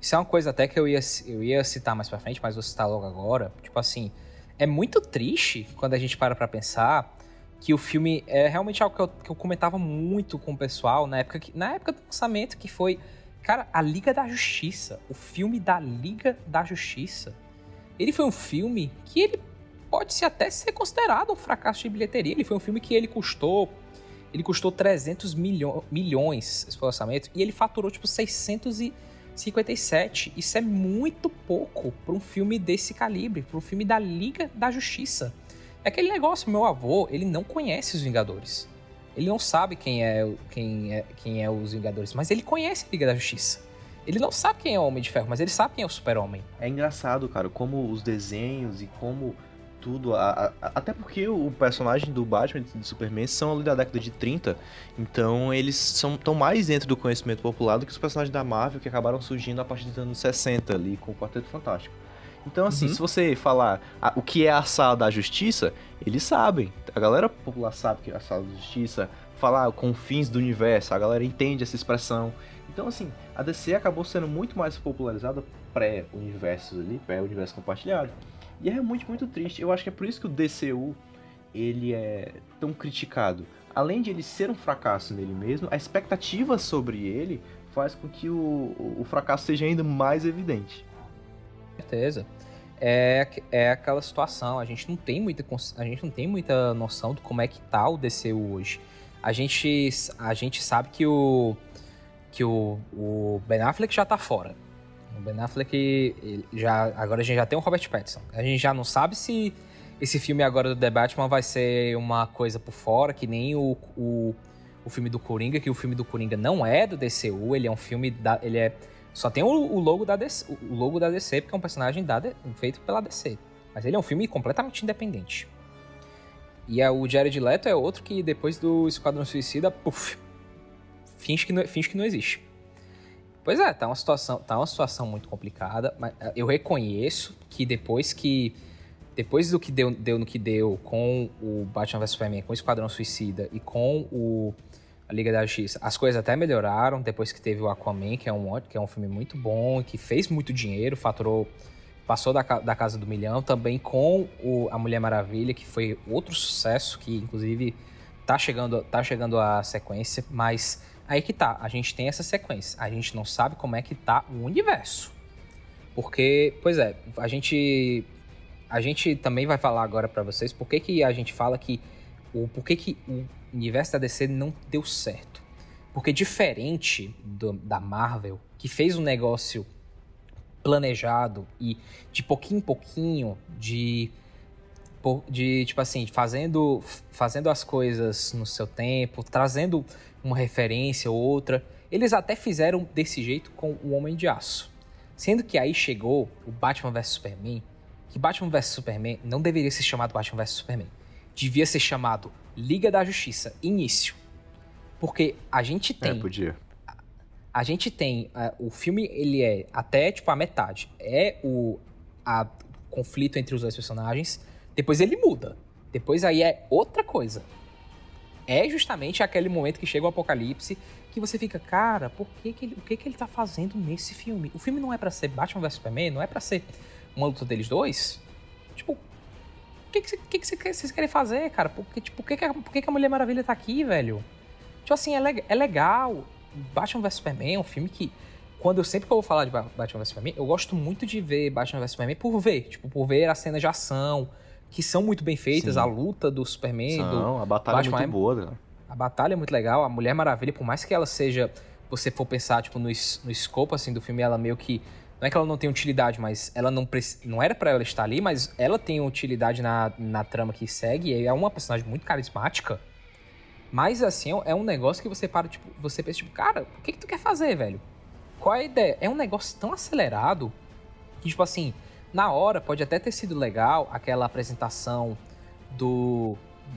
[SPEAKER 3] Isso é uma coisa até que eu ia, eu ia citar mais pra frente, mas vou citar logo agora. Tipo assim, é muito triste quando a gente para pra pensar que o filme é realmente algo que eu, que eu comentava muito com o pessoal na época, que, na época do lançamento, que foi, cara, a Liga da Justiça. O filme da Liga da Justiça. Ele foi um filme que ele pode se até ser considerado um fracasso de bilheteria. Ele foi um filme que ele custou ele custou 300 milho milhões esse foi o orçamento e ele faturou tipo 657. Isso é muito pouco para um filme desse calibre, para um filme da Liga da Justiça. É aquele negócio, meu avô, ele não conhece os Vingadores. Ele não sabe quem é, quem é, quem é os Vingadores, mas ele conhece a Liga da Justiça. Ele não sabe quem é o Homem de Ferro, mas ele sabe quem é o Super-Homem.
[SPEAKER 2] É engraçado, cara, como os desenhos e como tudo. a- a- até porque o personagem do Batman e do Superman são ali da década de 30, então eles são tão mais dentro do conhecimento popular do que os personagens da Marvel que acabaram surgindo a partir dos anos 60 ali com o Quarteto Fantástico. Então, assim,
[SPEAKER 3] Uhum.
[SPEAKER 2] se você falar ah, o que é a sala da justiça, eles sabem. A galera popular sabe que é a sala da justiça, falar confins do universo, a galera entende essa expressão. Então, assim, a DC acabou sendo muito mais popularizada pré-universo ali, pré-universo compartilhado. E é realmente muito triste. Eu acho que é por isso que o DCU ele é tão criticado. Além de ele ser um fracasso nele mesmo, a expectativa sobre ele faz com que o, o fracasso seja ainda mais evidente.
[SPEAKER 3] certeza. É, é aquela situação, a gente não tem muita a gente não tem muita noção de como é que tá o DCU hoje. A gente a gente sabe que o que o, o Ben Affleck já tá fora. O Ben Affleck já agora a gente já tem o Robert Pattinson. A gente já não sabe se esse filme agora do The Batman vai ser uma coisa por fora, que nem o, o, o filme do Coringa, que o filme do Coringa não é do DCU, ele é um filme da, ele é só tem o, o logo da DC, o logo da DC, porque é um personagem da feito pela DC. Mas ele é um filme completamente independente. E é, o Jared Leto é outro que depois do Esquadrão Suicida, puf, finge que não, finge que não existe. Pois é, tá uma situação, tá uma situação muito complicada, mas eh, eu reconheço que depois que depois do que deu, deu no que deu com o Batman vs Superman, com o Esquadrão Suicida e com o a Liga da Justiça, as coisas até melhoraram depois que teve o Aquaman, que é um que é um filme muito bom, que fez muito dinheiro, faturou passou da, da casa do milhão, também com o, a Mulher Maravilha, que foi outro sucesso, que inclusive tá chegando, tá chegando a sequência, mas aí que tá, a gente tem essa sequência, a gente não sabe como é que tá o universo. Porque, pois é, a gente a gente também vai falar agora pra vocês por que, que a gente fala que o por que, que o universo da DC não deu certo. Porque diferente do- da Marvel, que fez um negócio planejado e de pouquinho em pouquinho, de, de tipo assim, fazendo, fazendo as coisas no seu tempo, trazendo uma referência ou outra, eles até fizeram desse jeito com o Homem de Aço. Sendo que aí chegou o Batman vs Superman, que Batman vs Superman não deveria ser chamado Batman vs Superman. Devia ser chamado Liga da Justiça, início. Porque a gente tem
[SPEAKER 2] É, podia.
[SPEAKER 3] a gente tem ah, o filme ele é até tipo a metade é o a conflito entre os dois personagens depois ele muda. Depois aí é outra coisa. É justamente aquele momento que chega o apocalipse que você fica cara por que, que ele, o que que ele tá fazendo nesse filme? O filme não é pra ser Batman vs Superman? Não é pra ser uma luta deles dois? Tipo o que que, que, que vocês querem fazer cara? Por que, tipo, por que, a, por que, a Mulher Maravilha tá aqui velho? Tipo assim é, leg- é legal. Batman vs Superman é um filme que, quando eu sempre que eu vou falar de Ba- Batman vs Superman, eu gosto muito de ver Batman vs Superman por ver, tipo, por ver as cenas de ação, que são muito bem feitas,
[SPEAKER 2] Sim.
[SPEAKER 3] a luta do Superman, do,
[SPEAKER 2] Não, a batalha
[SPEAKER 3] Batman
[SPEAKER 2] é
[SPEAKER 3] é-
[SPEAKER 2] muito boa, né?
[SPEAKER 3] a batalha é muito legal, a Mulher Maravilha, por mais que ela seja, você for pensar, tipo, no, no escopo, assim, do filme, ela meio que, não é que ela não tem utilidade, mas ela não, não era pra ela estar ali, mas ela tem utilidade na, na trama que segue, e é uma personagem muito carismática, mas, assim, é um negócio que você para, tipo, você pensa, tipo, cara, o que que tu quer fazer, velho? Qual é a ideia? É um negócio tão acelerado E, tipo assim, na hora pode até ter sido legal aquela apresentação do,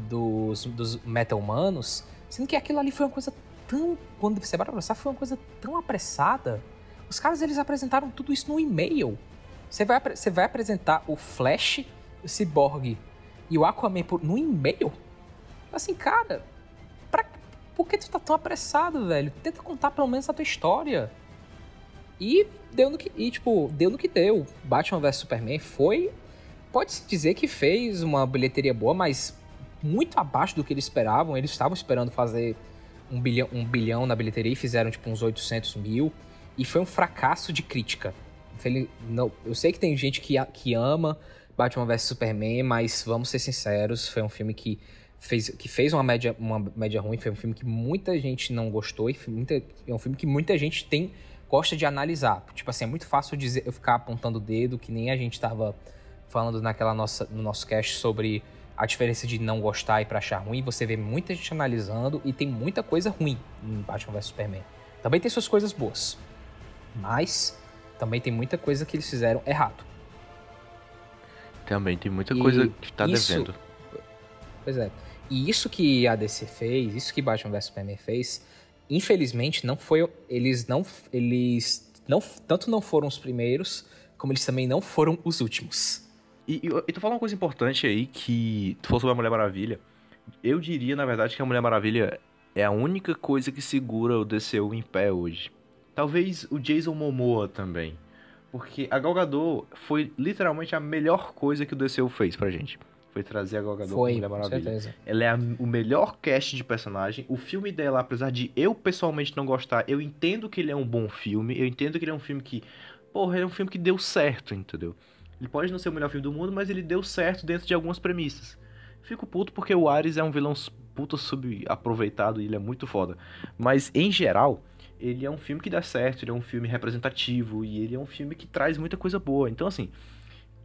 [SPEAKER 3] dos, dos meta-humanos, sendo que aquilo ali foi uma coisa tão. Quando você vai pensar, foi uma coisa tão apressada. Os caras eles apresentaram tudo isso no e-mail. Você vai, você vai apresentar o Flash, o Cyborg e o Aquaman por, no e-mail? Assim, cara, pra, por que tu tá tão apressado, velho? Tenta contar pelo menos a tua história. E deu no que, e, tipo, deu no que deu. Batman vs Superman foi. Pode-se dizer que fez uma bilheteria boa, mas muito abaixo do que eles esperavam. Eles estavam esperando fazer um bilhão, um bilhão na bilheteria e fizeram tipo uns 800 mil. E foi um fracasso de crítica. Não- eu sei que tem gente que, que ama Batman vs Superman, mas vamos ser sinceros, foi um filme que fez, que fez uma, média, uma média ruim, foi um filme que muita gente não gostou, e muita, é um filme que muita gente tem gosta de analisar. Tipo assim, é muito fácil dizer, eu ficar apontando o dedo, que nem a gente tava falando naquela nossa, no nosso cast sobre a diferença de não gostar e pra achar ruim. Você vê muita gente analisando e tem muita coisa ruim em Batman vs Superman. Também tem suas coisas boas. Mas também tem muita coisa que eles fizeram errado.
[SPEAKER 2] Também tem muita
[SPEAKER 3] E
[SPEAKER 2] coisa que tá
[SPEAKER 3] isso-
[SPEAKER 2] devendo.
[SPEAKER 3] Pois é. E isso que a DC fez, isso que Batman vs Superman fez, infelizmente não foi. Eles não. Eles não. Tanto não foram os primeiros, como eles também não foram os últimos.
[SPEAKER 2] E, e, e tu falou uma coisa importante aí, que tu falou sobre a Mulher Maravilha. Eu diria, na verdade, que a Mulher Maravilha é a única coisa que segura o DCU em pé hoje. Talvez o Jason Momoa também. Porque a Gal Gadot foi literalmente a melhor coisa que o DCU fez pra gente. Foi trazer a Gal Gadot
[SPEAKER 3] Foi,
[SPEAKER 2] Mulher Maravilha.
[SPEAKER 3] certeza.
[SPEAKER 2] Ela é a- o melhor cast de personagem. O filme dela, apesar de eu pessoalmente não gostar, eu entendo que ele é um bom filme. Eu entendo que ele é um filme que. Porra, ele é um filme que deu certo, entendeu? Ele pode não ser o melhor filme do mundo, mas ele deu certo dentro de algumas premissas. Fico puto porque o Ares é um vilão puta subaproveitado e ele é muito foda. Mas, em geral, ele é um filme que dá certo, ele é um filme representativo e ele é um filme que traz muita coisa boa. Então, assim,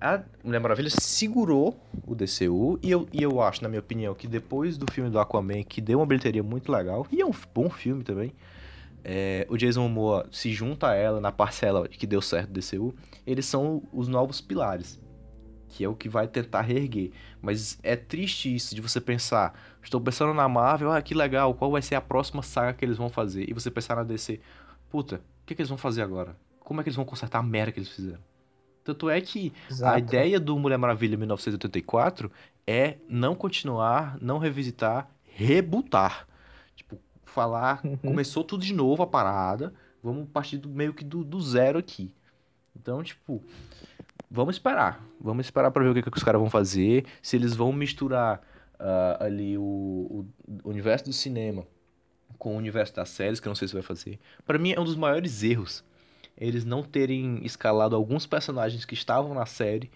[SPEAKER 2] a Mulher Maravilha segurou o DCU e eu, e eu acho, na minha opinião, que depois do filme do Aquaman, que deu uma bilheteria muito legal, e é um bom filme também, é, o Jason Momoa se junta a ela na parcela que deu certo do DCU, eles são os novos pilares, que é o que vai tentar reerguer. Mas é triste isso de você pensar, estou pensando na Marvel, ah, que legal, qual vai ser a próxima saga que eles vão fazer? E você pensar na DC, puta, o que, que eles vão fazer agora? Como é que eles vão consertar a merda que eles fizeram? Tanto é que
[SPEAKER 3] Exato.
[SPEAKER 2] a ideia do Mulher Maravilha 1984 é não continuar, não revisitar, rebutar. Tipo, falar,
[SPEAKER 3] Uhum.
[SPEAKER 2] começou tudo de novo a parada, vamos partir do, meio que do, do zero aqui. Então, tipo, vamos esperar. Vamos esperar pra ver o que, que os caras vão fazer, se eles vão misturar ah, ali o, o- o universo do cinema com o universo das séries, que eu não sei se vai fazer. Pra mim é um dos maiores erros eles não terem escalado alguns personagens que estavam na série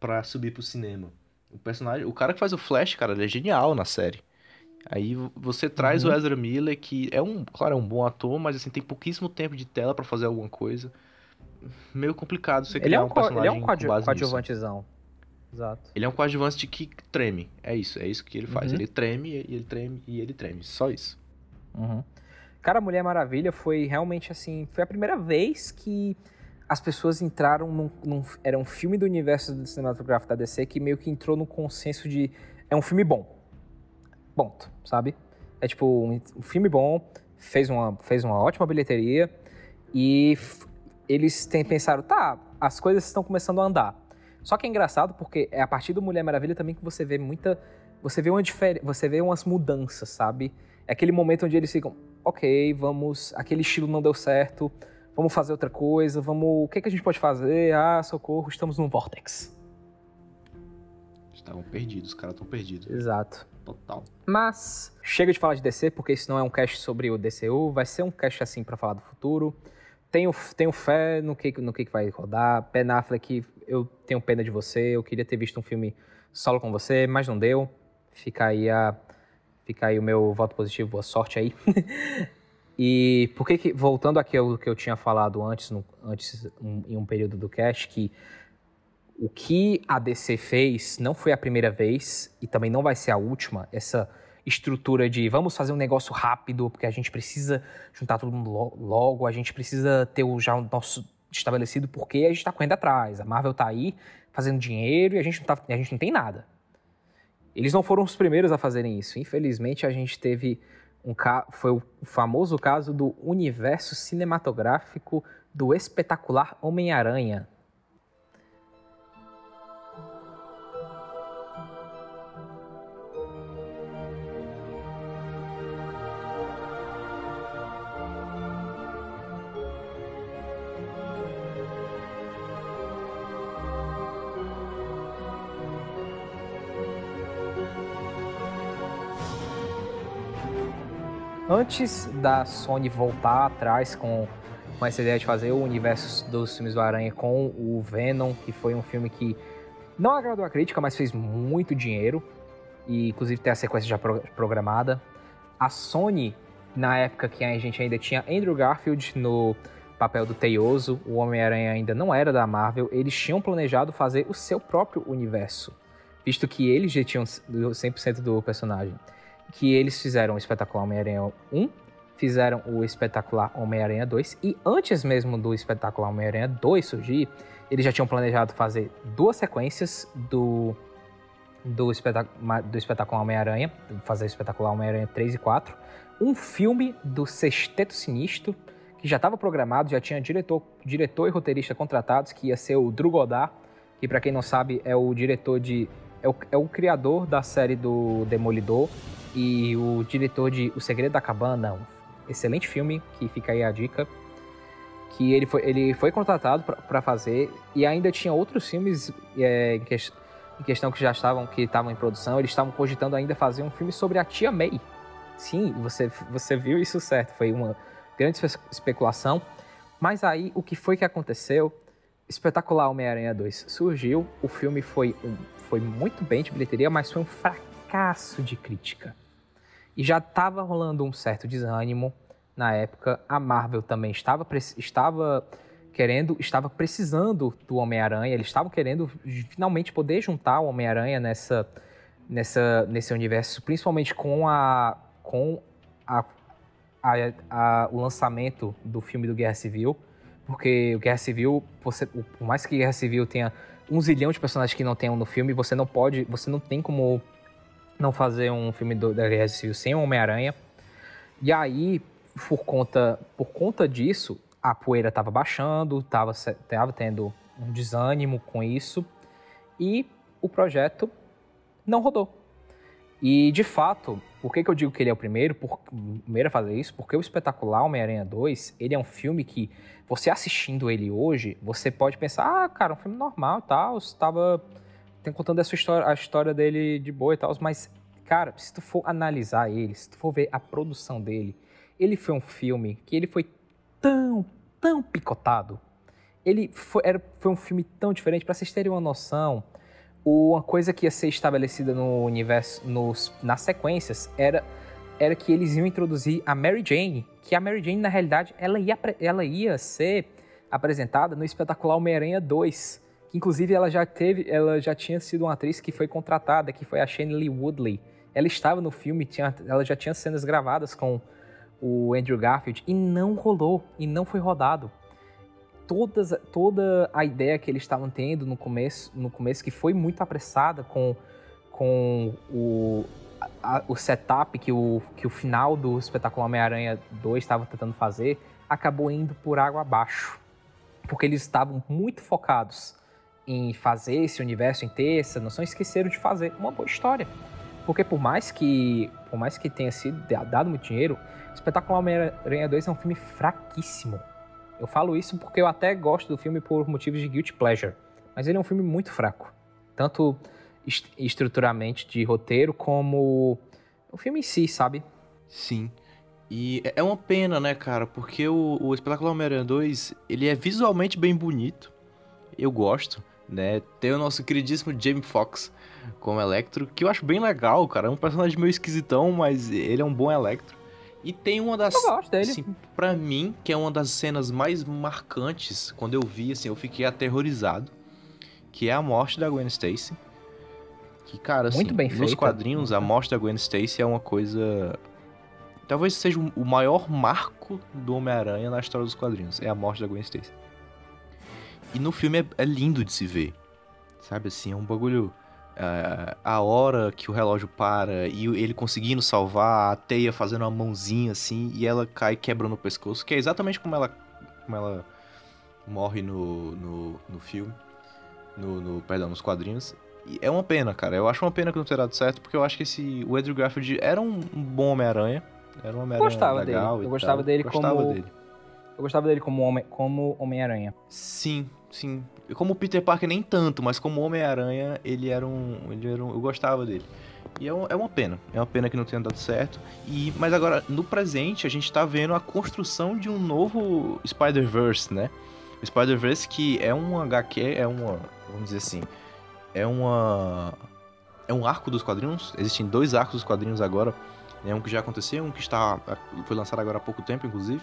[SPEAKER 2] pra subir pro cinema. O personagem, o cara que faz o Flash, cara, ele é genial na série. Aí vo- você traz
[SPEAKER 3] Uhum.
[SPEAKER 2] o Ezra Miller, que é um, claro, é um bom ator, mas assim tem pouquíssimo tempo de tela pra fazer alguma coisa. Meio complicado você
[SPEAKER 3] Ele
[SPEAKER 2] criar
[SPEAKER 3] é um,
[SPEAKER 2] um personagem
[SPEAKER 3] ele é um coadjuvantezão. Exato.
[SPEAKER 2] Ele é um coadjuvante que treme. É isso, é isso que ele faz.
[SPEAKER 3] Uhum.
[SPEAKER 2] Ele treme e ele treme e ele treme. Só isso.
[SPEAKER 3] Uhum. Cara, Mulher Maravilha foi realmente assim. Foi a primeira vez que as pessoas entraram num, num- Era um filme do universo do cinematográfico da DC que meio que entrou no consenso de. É um filme bom. Ponto, sabe? É tipo, um, um filme bom, fez uma, fez uma ótima bilheteria e eles têm, pensaram, tá, as coisas estão começando a andar. Só que é engraçado porque é a partir do Mulher Maravilha também que você vê muita. Você vê uma difer... você vê umas mudanças, sabe? É aquele momento onde eles ficam, ok, vamos, aquele estilo não deu certo, vamos fazer outra coisa, vamos, o que, que a gente pode fazer? Ah, socorro, estamos num vortex.
[SPEAKER 2] Estavam perdidos, os caras estão perdidos.
[SPEAKER 3] Exato.
[SPEAKER 2] Total.
[SPEAKER 3] Mas chega de falar de DC, porque isso não é um cast sobre o DCU, vai ser um cast assim pra falar do futuro. Tenho, tenho fé no que, no que vai rodar. Ben Affleck, eu tenho pena de você, eu queria ter visto um filme solo com você, mas não deu. Fica aí, a, fica aí o meu voto positivo, boa sorte aí. (laughs) e por que que, voltando àquilo que eu tinha falado antes, no, antes um- em um período do cast, que o que a DC fez não foi a primeira vez e também não vai ser a última. Essa estrutura de vamos fazer um negócio rápido, porque a gente precisa juntar todo mundo lo- logo, a gente precisa ter o, já o nosso estabelecido porque a gente tá correndo atrás. A Marvel tá aí fazendo dinheiro e a gente não, tá, a gente não tem nada. Eles não foram os primeiros a fazerem isso. Infelizmente, a gente teve um ca... foi o famoso caso do universo cinematográfico do espetacular Homem-Aranha. Antes da Sony voltar atrás com, com essa ideia de fazer o universo dos filmes do Aranha com o Venom, que foi um filme que não agradou a crítica, mas fez muito dinheiro. E inclusive tem a sequência já pro- programada. A Sony, na época que a gente ainda tinha Andrew Garfield no papel do Teioso, o Homem-Aranha ainda não era da Marvel, eles tinham planejado fazer o seu próprio universo, visto que eles já tinham 100% do personagem que eles fizeram o Espetacular Homem-Aranha 1, fizeram o Espetacular Homem-Aranha 2, e antes mesmo do Espetacular Homem-Aranha 2 surgir, eles já tinham planejado fazer duas sequências do, do, espetac do Espetacular Homem-Aranha, fazer o Espetacular Homem-Aranha 3 e 4, um filme do Sexteto Sinistro, que já estava programado, já tinha diretor, diretor e roteirista contratados, que ia ser o Drew Goddard, que para quem não sabe é o diretor de... É o, é o criador da série do Demolidor, e o diretor de O Segredo da Cabana, um excelente filme, que fica aí a dica, que ele foi, ele foi contratado para fazer e ainda tinha outros filmes é, em, que, em, questão que já estavam que estavam em produção, eles estavam cogitando ainda fazer um filme sobre a Tia May. Sim, você, você viu isso certo, foi uma grande espe especulação. Mas aí, o que foi que aconteceu? Espetacular Homem-Aranha 2 surgiu, o filme foi, um, foi muito bem de bilheteria, mas foi um fracasso de crítica. E já estava rolando um certo desânimo na época. A Marvel também estava, estava querendo, estava precisando do Homem-Aranha. Eles estavam querendo finalmente poder juntar o Homem-Aranha nessa, nessa, nesse universo, principalmente com a, com a, a, a, o lançamento do filme do Guerra Civil. Porque o Guerra Civil, você, por mais que Guerra Civil tenha um zilhão de personagens que não tenham no filme, você não pode, você não tem como não fazer um filme do, da Guerra Civil sem o Homem-Aranha. E aí, por conta, por conta disso, a poeira estava baixando, estava tava tendo um desânimo com isso, e o projeto não rodou. E, de fato, por que, que eu digo que ele é o primeiro, por, primeiro a fazer isso? Porque o Espetacular Homem-Aranha 2, ele é um filme que, você assistindo ele hoje, você pode pensar, ah, cara, um filme normal e tal, estava contando essa história, a história dele de boa e tal, mas, cara, se tu for analisar ele, se tu for ver a produção dele, ele foi um filme que ele foi tão, tão picotado. Ele foi, era, foi um filme tão diferente, para vocês terem uma noção, uma coisa que ia ser estabelecida no universo, nos, nas sequências, era, era que eles iam introduzir a Mary Jane, que a Mary Jane, na realidade, ela ia, ela ia ser apresentada no espetacular Homem-Aranha 2, que inclusive ela já teve, ela já tinha sido uma atriz que foi contratada, que foi a Shane Lee Woodley. Ela estava no filme, tinha, ela já tinha cenas gravadas com o Andrew Garfield e não rolou, e não foi rodado. Todas, toda a ideia que eles estavam tendo no começo, no começo que foi muito apressada com, com o, a, o setup que o, que o final do Espetacular Homem-Aranha 2 estava tentando fazer, acabou indo por água abaixo. Porque eles estavam muito focados em fazer esse universo, em ter essa noção, esqueceram de fazer uma boa história. Porque por mais que, por mais que tenha sido dado muito dinheiro, Espetacular Homem-Aranha 2 é um filme fraquíssimo. Eu falo isso porque eu até gosto do filme por motivos de guilty pleasure, mas ele é um filme muito fraco, tanto est estruturalmente de roteiro como o filme em si, sabe?
[SPEAKER 2] Sim. E é uma pena, né, cara? Porque o, o Espetacular Homem-Aranha 2, ele é visualmente bem bonito. Eu gosto, né? Tem o nosso queridíssimo Jamie Foxx como Electro, que eu acho bem legal, cara. É um personagem meio esquisitão, mas ele é um bom Electro. E tem uma das.
[SPEAKER 3] Eu gosto dele.
[SPEAKER 2] Assim, pra mim, que é uma das cenas mais marcantes, quando eu vi, assim, eu fiquei aterrorizado. Que é a morte da Gwen Stacy. Que, cara, assim,
[SPEAKER 3] Muito bem
[SPEAKER 2] nos
[SPEAKER 3] feita.
[SPEAKER 2] quadrinhos, a morte da Gwen Stacy é uma coisa. Talvez seja o maior marco do Homem-Aranha na história dos quadrinhos. É a morte da Gwen Stacy. E no filme é, é lindo de se ver. Sabe assim, é um bagulho. É, a hora que o relógio para e ele conseguindo salvar, a teia fazendo uma mãozinha assim, e ela cai quebrando o pescoço, que é exatamente como ela, como ela morre no, no, no filme. No, no- perdão, nos quadrinhos. E é uma pena, cara. Eu acho uma pena que não tenha dado certo, porque eu acho que esse, o Andrew Garfield era um, um bom Homem-Aranha. Era um Homem-Aranha
[SPEAKER 3] gostava
[SPEAKER 2] legal
[SPEAKER 3] dele. Eu gostava
[SPEAKER 2] tal.
[SPEAKER 3] dele
[SPEAKER 2] gostava
[SPEAKER 3] como-
[SPEAKER 2] dele.
[SPEAKER 3] Eu gostava dele como Homem- como Homem-Aranha.
[SPEAKER 2] Sim, sim. Como Peter Parker nem tanto, mas como Homem-Aranha, ele era um. Ele era um. Eu gostava dele. E é, um- é uma pena. É uma pena que não tenha dado certo. E, mas agora, no presente, a gente tá vendo a construção de um novo Spider-Verse, né? O Spider-Verse que é um HQ, é uma. Vamos dizer assim. É uma. É um arco dos quadrinhos. Existem dois arcos dos quadrinhos agora. Né? Um que já aconteceu, um que está. Foi lançado agora há pouco tempo, inclusive.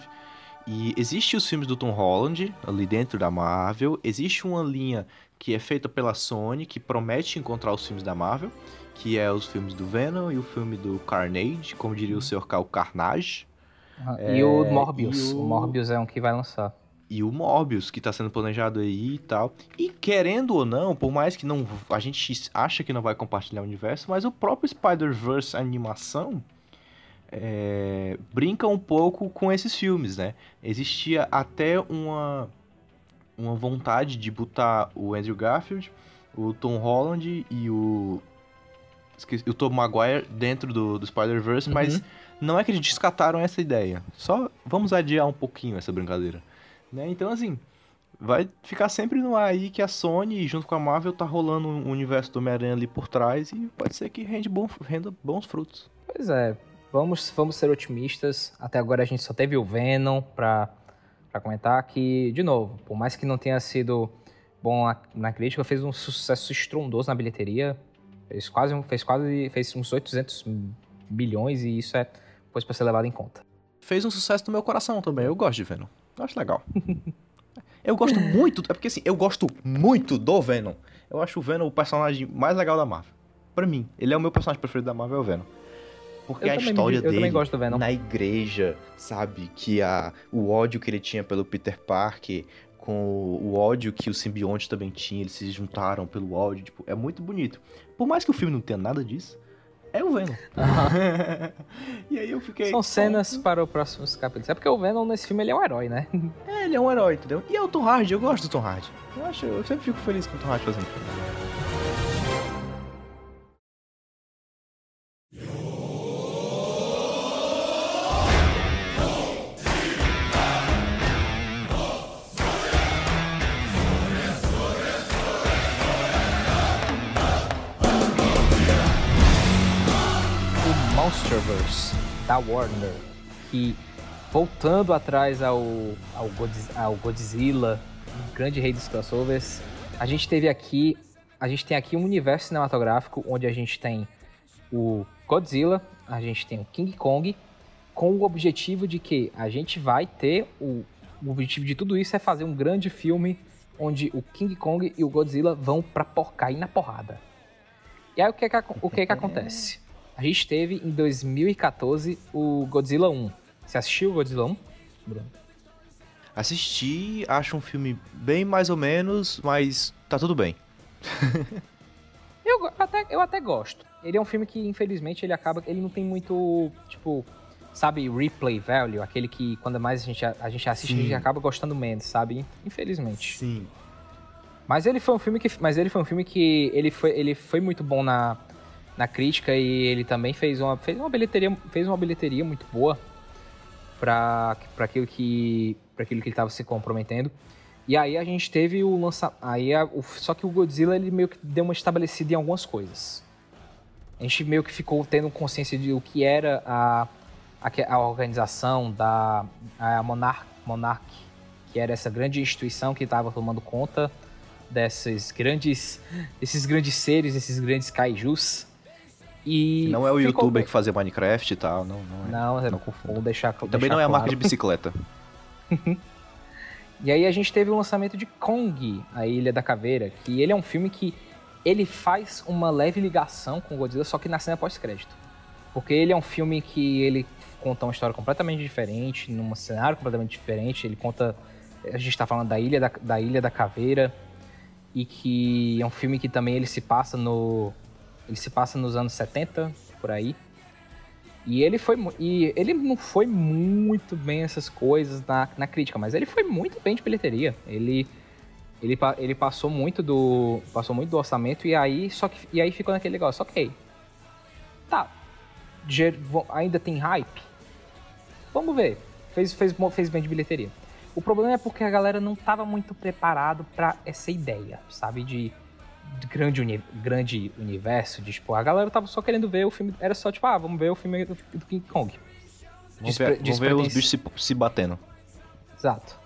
[SPEAKER 2] E existe os filmes do Tom Holland ali dentro da Marvel. Existe uma linha que é feita pela Sony que promete encontrar os filmes da Marvel, que é os filmes do Venom e o filme do Carnage, como diria o Sr. Cal Carnage, É,
[SPEAKER 3] e o Morbius.
[SPEAKER 2] e o-
[SPEAKER 3] o... Morbius é um que vai lançar.
[SPEAKER 2] e o Morbius que tá sendo planejado aí e tal. E querendo ou não, por mais que não a gente acha que não vai compartilhar o universo, mas o próprio Spider-Verse animação é, brinca um pouco com esses filmes, né? Existia até uma, uma vontade de botar o Andrew Garfield, o Tom Holland e o, esqueci- o Tom Maguire dentro do, do Spider-Verse,
[SPEAKER 3] Uhum.
[SPEAKER 2] mas não é que eles descartaram essa ideia. Só vamos adiar um pouquinho essa brincadeira. Né? Então, assim, vai ficar sempre no ar aí que a Sony, junto com a Marvel, tá rolando um universo do Homem-Aranha ali por trás e pode ser que rende bom, renda bons frutos.
[SPEAKER 3] Pois é, vamos, vamos ser otimistas. Até agora a gente só teve o Venom pra comentar que, de novo, por mais que não tenha sido bom na, crítica, fez um sucesso estrondoso na bilheteria. Fez quase, fez quase fez uns 800 bilhões e isso é coisa pra ser levado em conta.
[SPEAKER 2] Fez um sucesso no meu coração também, eu gosto de Venom. Eu acho legal. (laughs) eu gosto muito, é porque assim, eu gosto muito do Venom. Eu acho o Venom o personagem mais legal da Marvel. Pra mim, ele é o meu personagem preferido da Marvel, é o Venom. Porque
[SPEAKER 3] Eu
[SPEAKER 2] a
[SPEAKER 3] me-
[SPEAKER 2] história
[SPEAKER 3] eu
[SPEAKER 2] dele
[SPEAKER 3] gosto
[SPEAKER 2] na igreja, sabe? Que a, o ódio que ele tinha pelo Peter Parker, com o ódio que o simbionte também tinha, eles se juntaram pelo ódio, tipo, é muito bonito. Por mais que o filme não tenha nada disso, é o Venom. (laughs) e aí eu fiquei.
[SPEAKER 3] São cenas para o próximo capítulo. É porque o Venom nesse filme ele é um herói, né?
[SPEAKER 2] É, ele é um herói, entendeu? E é o Tom Hardy, eu gosto do Tom Hardy. Eu, acho, eu sempre fico feliz com o Tom Hardy fazendo filme.
[SPEAKER 3] Da Warner, que voltando atrás ao, ao, Godz- ao Godzilla, o grande rei dos crossovers, a gente teve aqui, a gente tem aqui um universo cinematográfico onde a gente tem o Godzilla, a gente tem o King Kong, com o objetivo de que a gente vai ter o, o objetivo de tudo isso é fazer um grande filme onde o King Kong e o Godzilla vão pra por, cair na porrada. E aí o que é que, o que, é que acontece? A gente teve em 2014 o Godzilla 1. Você assistiu o Godzilla 1? Bruno?
[SPEAKER 2] Assisti, acho um filme bem mais ou menos, mas tá tudo bem. (laughs)
[SPEAKER 3] Eu, até, eu até gosto. Ele é um filme que, infelizmente, ele acaba. Ele não tem muito, tipo, sabe, replay value, aquele que quando mais a gente, a gente assiste, a
[SPEAKER 2] Sim.
[SPEAKER 3] gente acaba gostando menos, sabe? Infelizmente.
[SPEAKER 2] Sim.
[SPEAKER 3] Mas ele foi um filme que, mas ele foi um filme que ele foi, ele foi muito bom na, na crítica e ele também fez uma, fez uma bilheteria, fez uma bilheteria muito boa para aquilo que para aquilo que ele estava se comprometendo. E aí a gente teve o lança, aí a- o- só que o Godzilla ele meio que deu uma estabelecida em algumas coisas. A gente meio que ficou tendo consciência de o que era a a, a organização da a Monarch, Monarch, que era essa grande instituição que estava tomando conta desses grandes, esses grandes seres, esses grandes kaijus. E
[SPEAKER 2] Não é o
[SPEAKER 3] ficou-
[SPEAKER 2] youtuber que fazia Minecraft e tal, não, não é.
[SPEAKER 3] Não,
[SPEAKER 2] não
[SPEAKER 3] não
[SPEAKER 2] confunda.
[SPEAKER 3] vou deixar.
[SPEAKER 2] Também
[SPEAKER 3] deixar
[SPEAKER 2] não é a marca
[SPEAKER 3] claro.
[SPEAKER 2] de bicicleta. (laughs)
[SPEAKER 3] E aí a gente teve o lançamento de Kong, a Ilha da Caveira, que ele é um filme que ele faz uma leve ligação com Godzilla, só que na cena pós-crédito. Porque ele é um filme que ele conta uma história completamente diferente, num cenário completamente diferente, ele conta a gente tá falando da Ilha da, da Ilha da Caveira e que é um filme que também ele se passa no ele se passa nos anos 70 por aí. E ele foi e ele não foi muito bem essas coisas na, na crítica, mas ele foi muito bem de bilheteria. Ele ele, ele passou muito do passou muito do orçamento e aí só que e aí ficou naquele negócio, OK. Tá. ainda tem hype. Vamos ver. Fez, fez, fez bem de bilheteria. O problema é porque a galera não tava muito preparado pra essa ideia, sabe? De grande, uni- grande universo. De, tipo, a galera tava só querendo ver o filme. Era só tipo, ah, vamos ver o filme do, do King Kong.
[SPEAKER 2] Vamos ver, vamos ver os bichos se, se batendo.
[SPEAKER 3] Exato.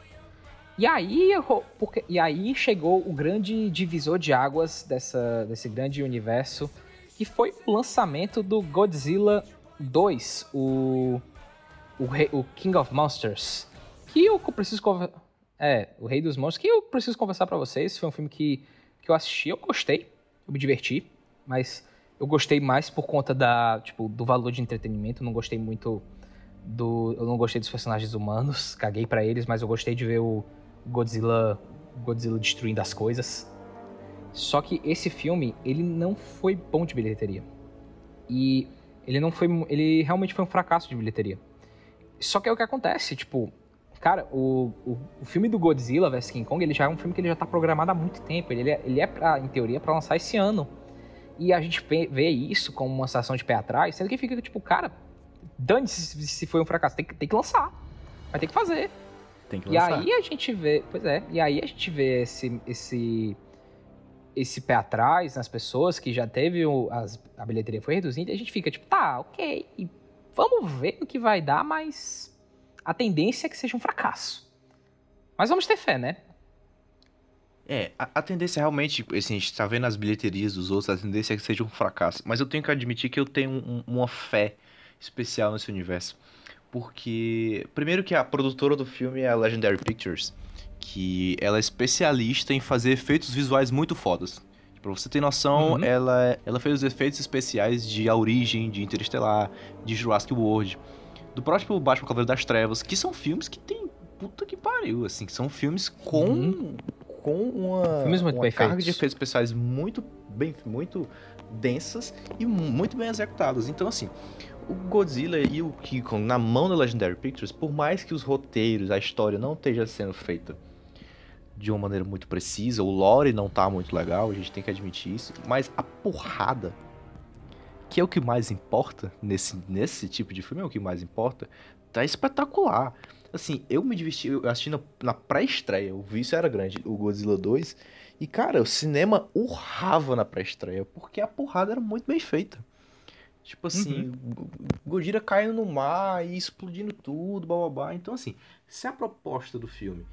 [SPEAKER 3] E aí, porque, e aí chegou o grande divisor de águas dessa, desse grande universo, que foi o lançamento do Godzilla 2, o, o, rei- o King of Monsters. Que eu preciso É, o Rei dos Monstros, que eu preciso conversar pra vocês. Foi um filme que, que eu assisti, eu gostei, eu me diverti, mas eu gostei mais por conta da, tipo, do valor de entretenimento, não gostei muito do. Eu não gostei dos personagens humanos, (laughs) caguei pra eles, mas eu gostei de ver o Godzilla, Godzilla destruindo as coisas. Só que esse filme, ele não foi bom de bilheteria. E ele não foi. Ele realmente foi um fracasso de bilheteria. Só que é o que acontece, tipo. Cara, o, o, o filme do Godzilla vs King Kong, ele já é um filme que ele já tá programado há muito tempo. Ele é, ele é pra, em teoria, pra lançar esse ano. E a gente vê isso como uma sensação de pé atrás, sendo que fica tipo, cara, dane-se se foi um fracasso, tem que, tem que lançar. Vai ter que fazer.
[SPEAKER 2] Tem que
[SPEAKER 3] E
[SPEAKER 2] lançar.
[SPEAKER 3] aí a gente vê, pois é, e aí a gente vê esse esse esse pé atrás nas pessoas que já teve o, as, a bilheteria foi reduzida, e a gente fica tipo, tá, ok, e vamos ver o que vai dar, mas a tendência é que seja um fracasso. Mas vamos ter fé, né?
[SPEAKER 2] É, a, a tendência realmente, assim, a gente tá vendo as bilheterias dos outros, a tendência é que seja um fracasso. Mas eu tenho que admitir que eu tenho um- uma fé especial nesse universo. Porque, primeiro que a produtora do filme é a Legendary Pictures, que ela é especialista em fazer efeitos visuais muito fodas. Pra você ter noção,
[SPEAKER 3] Uhum.
[SPEAKER 2] ela, ela fez os efeitos especiais de A Origem, de Interestelar, de Jurassic World, do próprio Batman Cavaleiro das Trevas, que são filmes que tem puta que pariu, assim, que são filmes com
[SPEAKER 3] Uhum.
[SPEAKER 2] com uma,
[SPEAKER 3] Filmes muito
[SPEAKER 2] uma carga
[SPEAKER 3] feitos.
[SPEAKER 2] de efeitos especiais muito bem muito densas e mu- muito bem executadas. Então assim, o Godzilla e o King Kong na mão da Legendary Pictures, por mais que os roteiros, a história não esteja sendo feita de uma maneira muito precisa, o lore não tá muito legal, a gente tem que admitir isso, mas a porrada que é o que mais importa nesse, nesse tipo de filme, é o que mais importa, tá espetacular. Assim, eu me diverti, eu assisti na, na pré-estreia, o vício era grande, o Godzilla 2, e cara, o cinema urrava na pré-estreia, porque a porrada era muito bem feita. Tipo assim, Go- Godzilla caindo no mar e explodindo tudo, blá blá blá. Então, assim, se a proposta do filme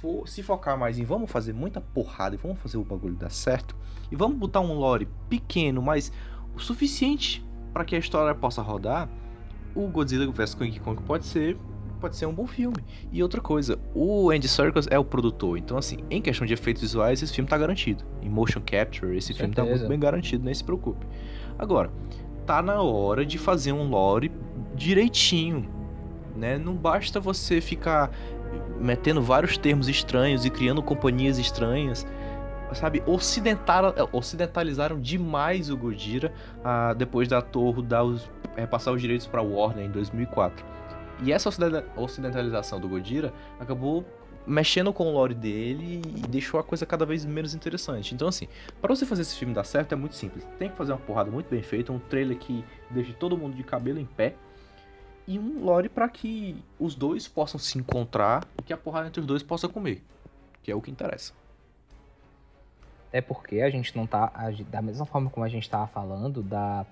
[SPEAKER 2] for se focar mais em vamos fazer muita porrada e vamos fazer o bagulho dar certo, e vamos botar um lore pequeno, mas o suficiente para que a história possa rodar, o Godzilla vs King Kong pode ser pode ser um bom filme. E outra coisa, o Andy Serkis é o produtor, então assim, em questão de efeitos visuais, esse filme tá garantido. Em motion capture, esse filme tá
[SPEAKER 3] Certeza.
[SPEAKER 2] muito bem garantido, nem se preocupe. Agora, tá na hora de fazer um lore direitinho, né? Não basta você ficar metendo vários termos estranhos e criando companhias estranhas sabe, ocidental, ocidentalizaram demais o Gojira ah, depois da Torre dar os, repassar os direitos para Warner em 2004. E essa ocidenta- ocidentalização do Gojira acabou mexendo com o lore dele e deixou a coisa cada vez menos interessante. Então, assim, para você fazer esse filme dar certo é muito simples. Tem que fazer uma porrada muito bem feita, um trailer que deixe todo mundo de cabelo em pé e um lore para que os dois possam se encontrar e que a porrada entre os dois possa comer, que é o que interessa.
[SPEAKER 3] Até porque a gente não tá. Da mesma forma como a gente tava falando da,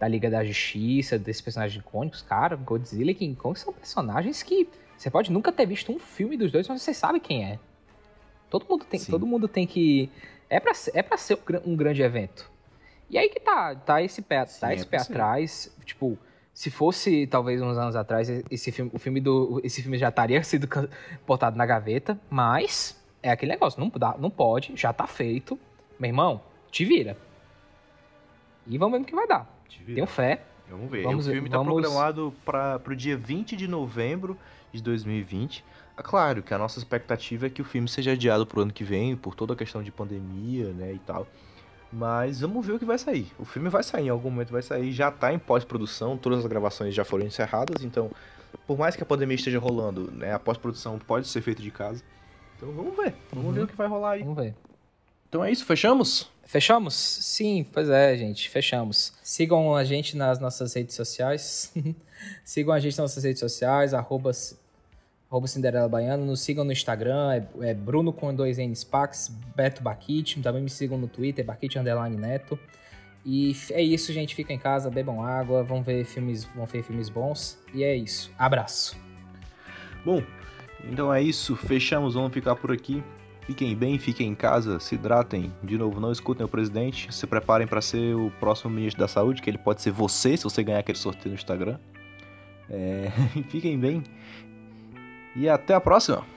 [SPEAKER 3] da Liga da Justiça, desses personagens icônicos, cara, Godzilla e King Kong são personagens que você pode nunca ter visto um filme dos dois, mas você sabe quem é. Todo mundo tem,
[SPEAKER 2] Sim.
[SPEAKER 3] todo mundo tem que. É pra, ser- é pra ser um, gran- grande evento. E aí que tá, tá esse pé,
[SPEAKER 2] Sim,
[SPEAKER 3] tá
[SPEAKER 2] é
[SPEAKER 3] esse
[SPEAKER 2] pra
[SPEAKER 3] pé atrás. Tipo, se fosse talvez uns anos atrás, esse filme, o filme do. Esse filme já estaria (laughs) sido can- botado na gaveta, mas é aquele negócio, não, dá, não pode, já tá feito. Meu irmão, te vira. E vamos ver no que vai dar. Tenho fé.
[SPEAKER 2] Vamos ver.
[SPEAKER 3] Vamos
[SPEAKER 2] o filme está
[SPEAKER 3] vamos-
[SPEAKER 2] programado para o dia 20 de novembro de 2020. É claro que a nossa expectativa é que o filme seja adiado pro ano que vem, por toda a questão de pandemia, né, e tal. Mas vamos ver o que vai sair. O filme vai sair, em algum momento vai sair, já tá em pós-produção, todas as gravações já foram encerradas, então, por mais que a pandemia esteja rolando, né, a pós-produção pode ser feita de casa. Então vamos ver, vamos
[SPEAKER 3] Uhum.
[SPEAKER 2] ver o que vai rolar aí.
[SPEAKER 3] Vamos ver.
[SPEAKER 2] Então é isso, fechamos?
[SPEAKER 3] Fechamos? Sim, pois é, gente, fechamos. Sigam a gente nas nossas redes sociais. (laughs) sigam a gente nas nossas redes sociais, arroba, arroba Cinderela Baiano. Nos sigam no Instagram, é, é Bruno com dois N's Pax, Beto Baquite. Também me sigam no Twitter, Baquite Underline Neto. E é isso, gente. Fiquem em casa, bebam água, vão ver filmes, vão ver filmes bons. E é isso. Abraço.
[SPEAKER 2] Bom, então é isso, fechamos, vamos ficar por aqui. Fiquem bem, fiquem em casa, se hidratem. De novo, não escutem o presidente. Se preparem para ser o próximo ministro da saúde, que ele pode ser você, se você ganhar aquele sorteio no Instagram. É, (laughs) Fiquem bem. E até a próxima!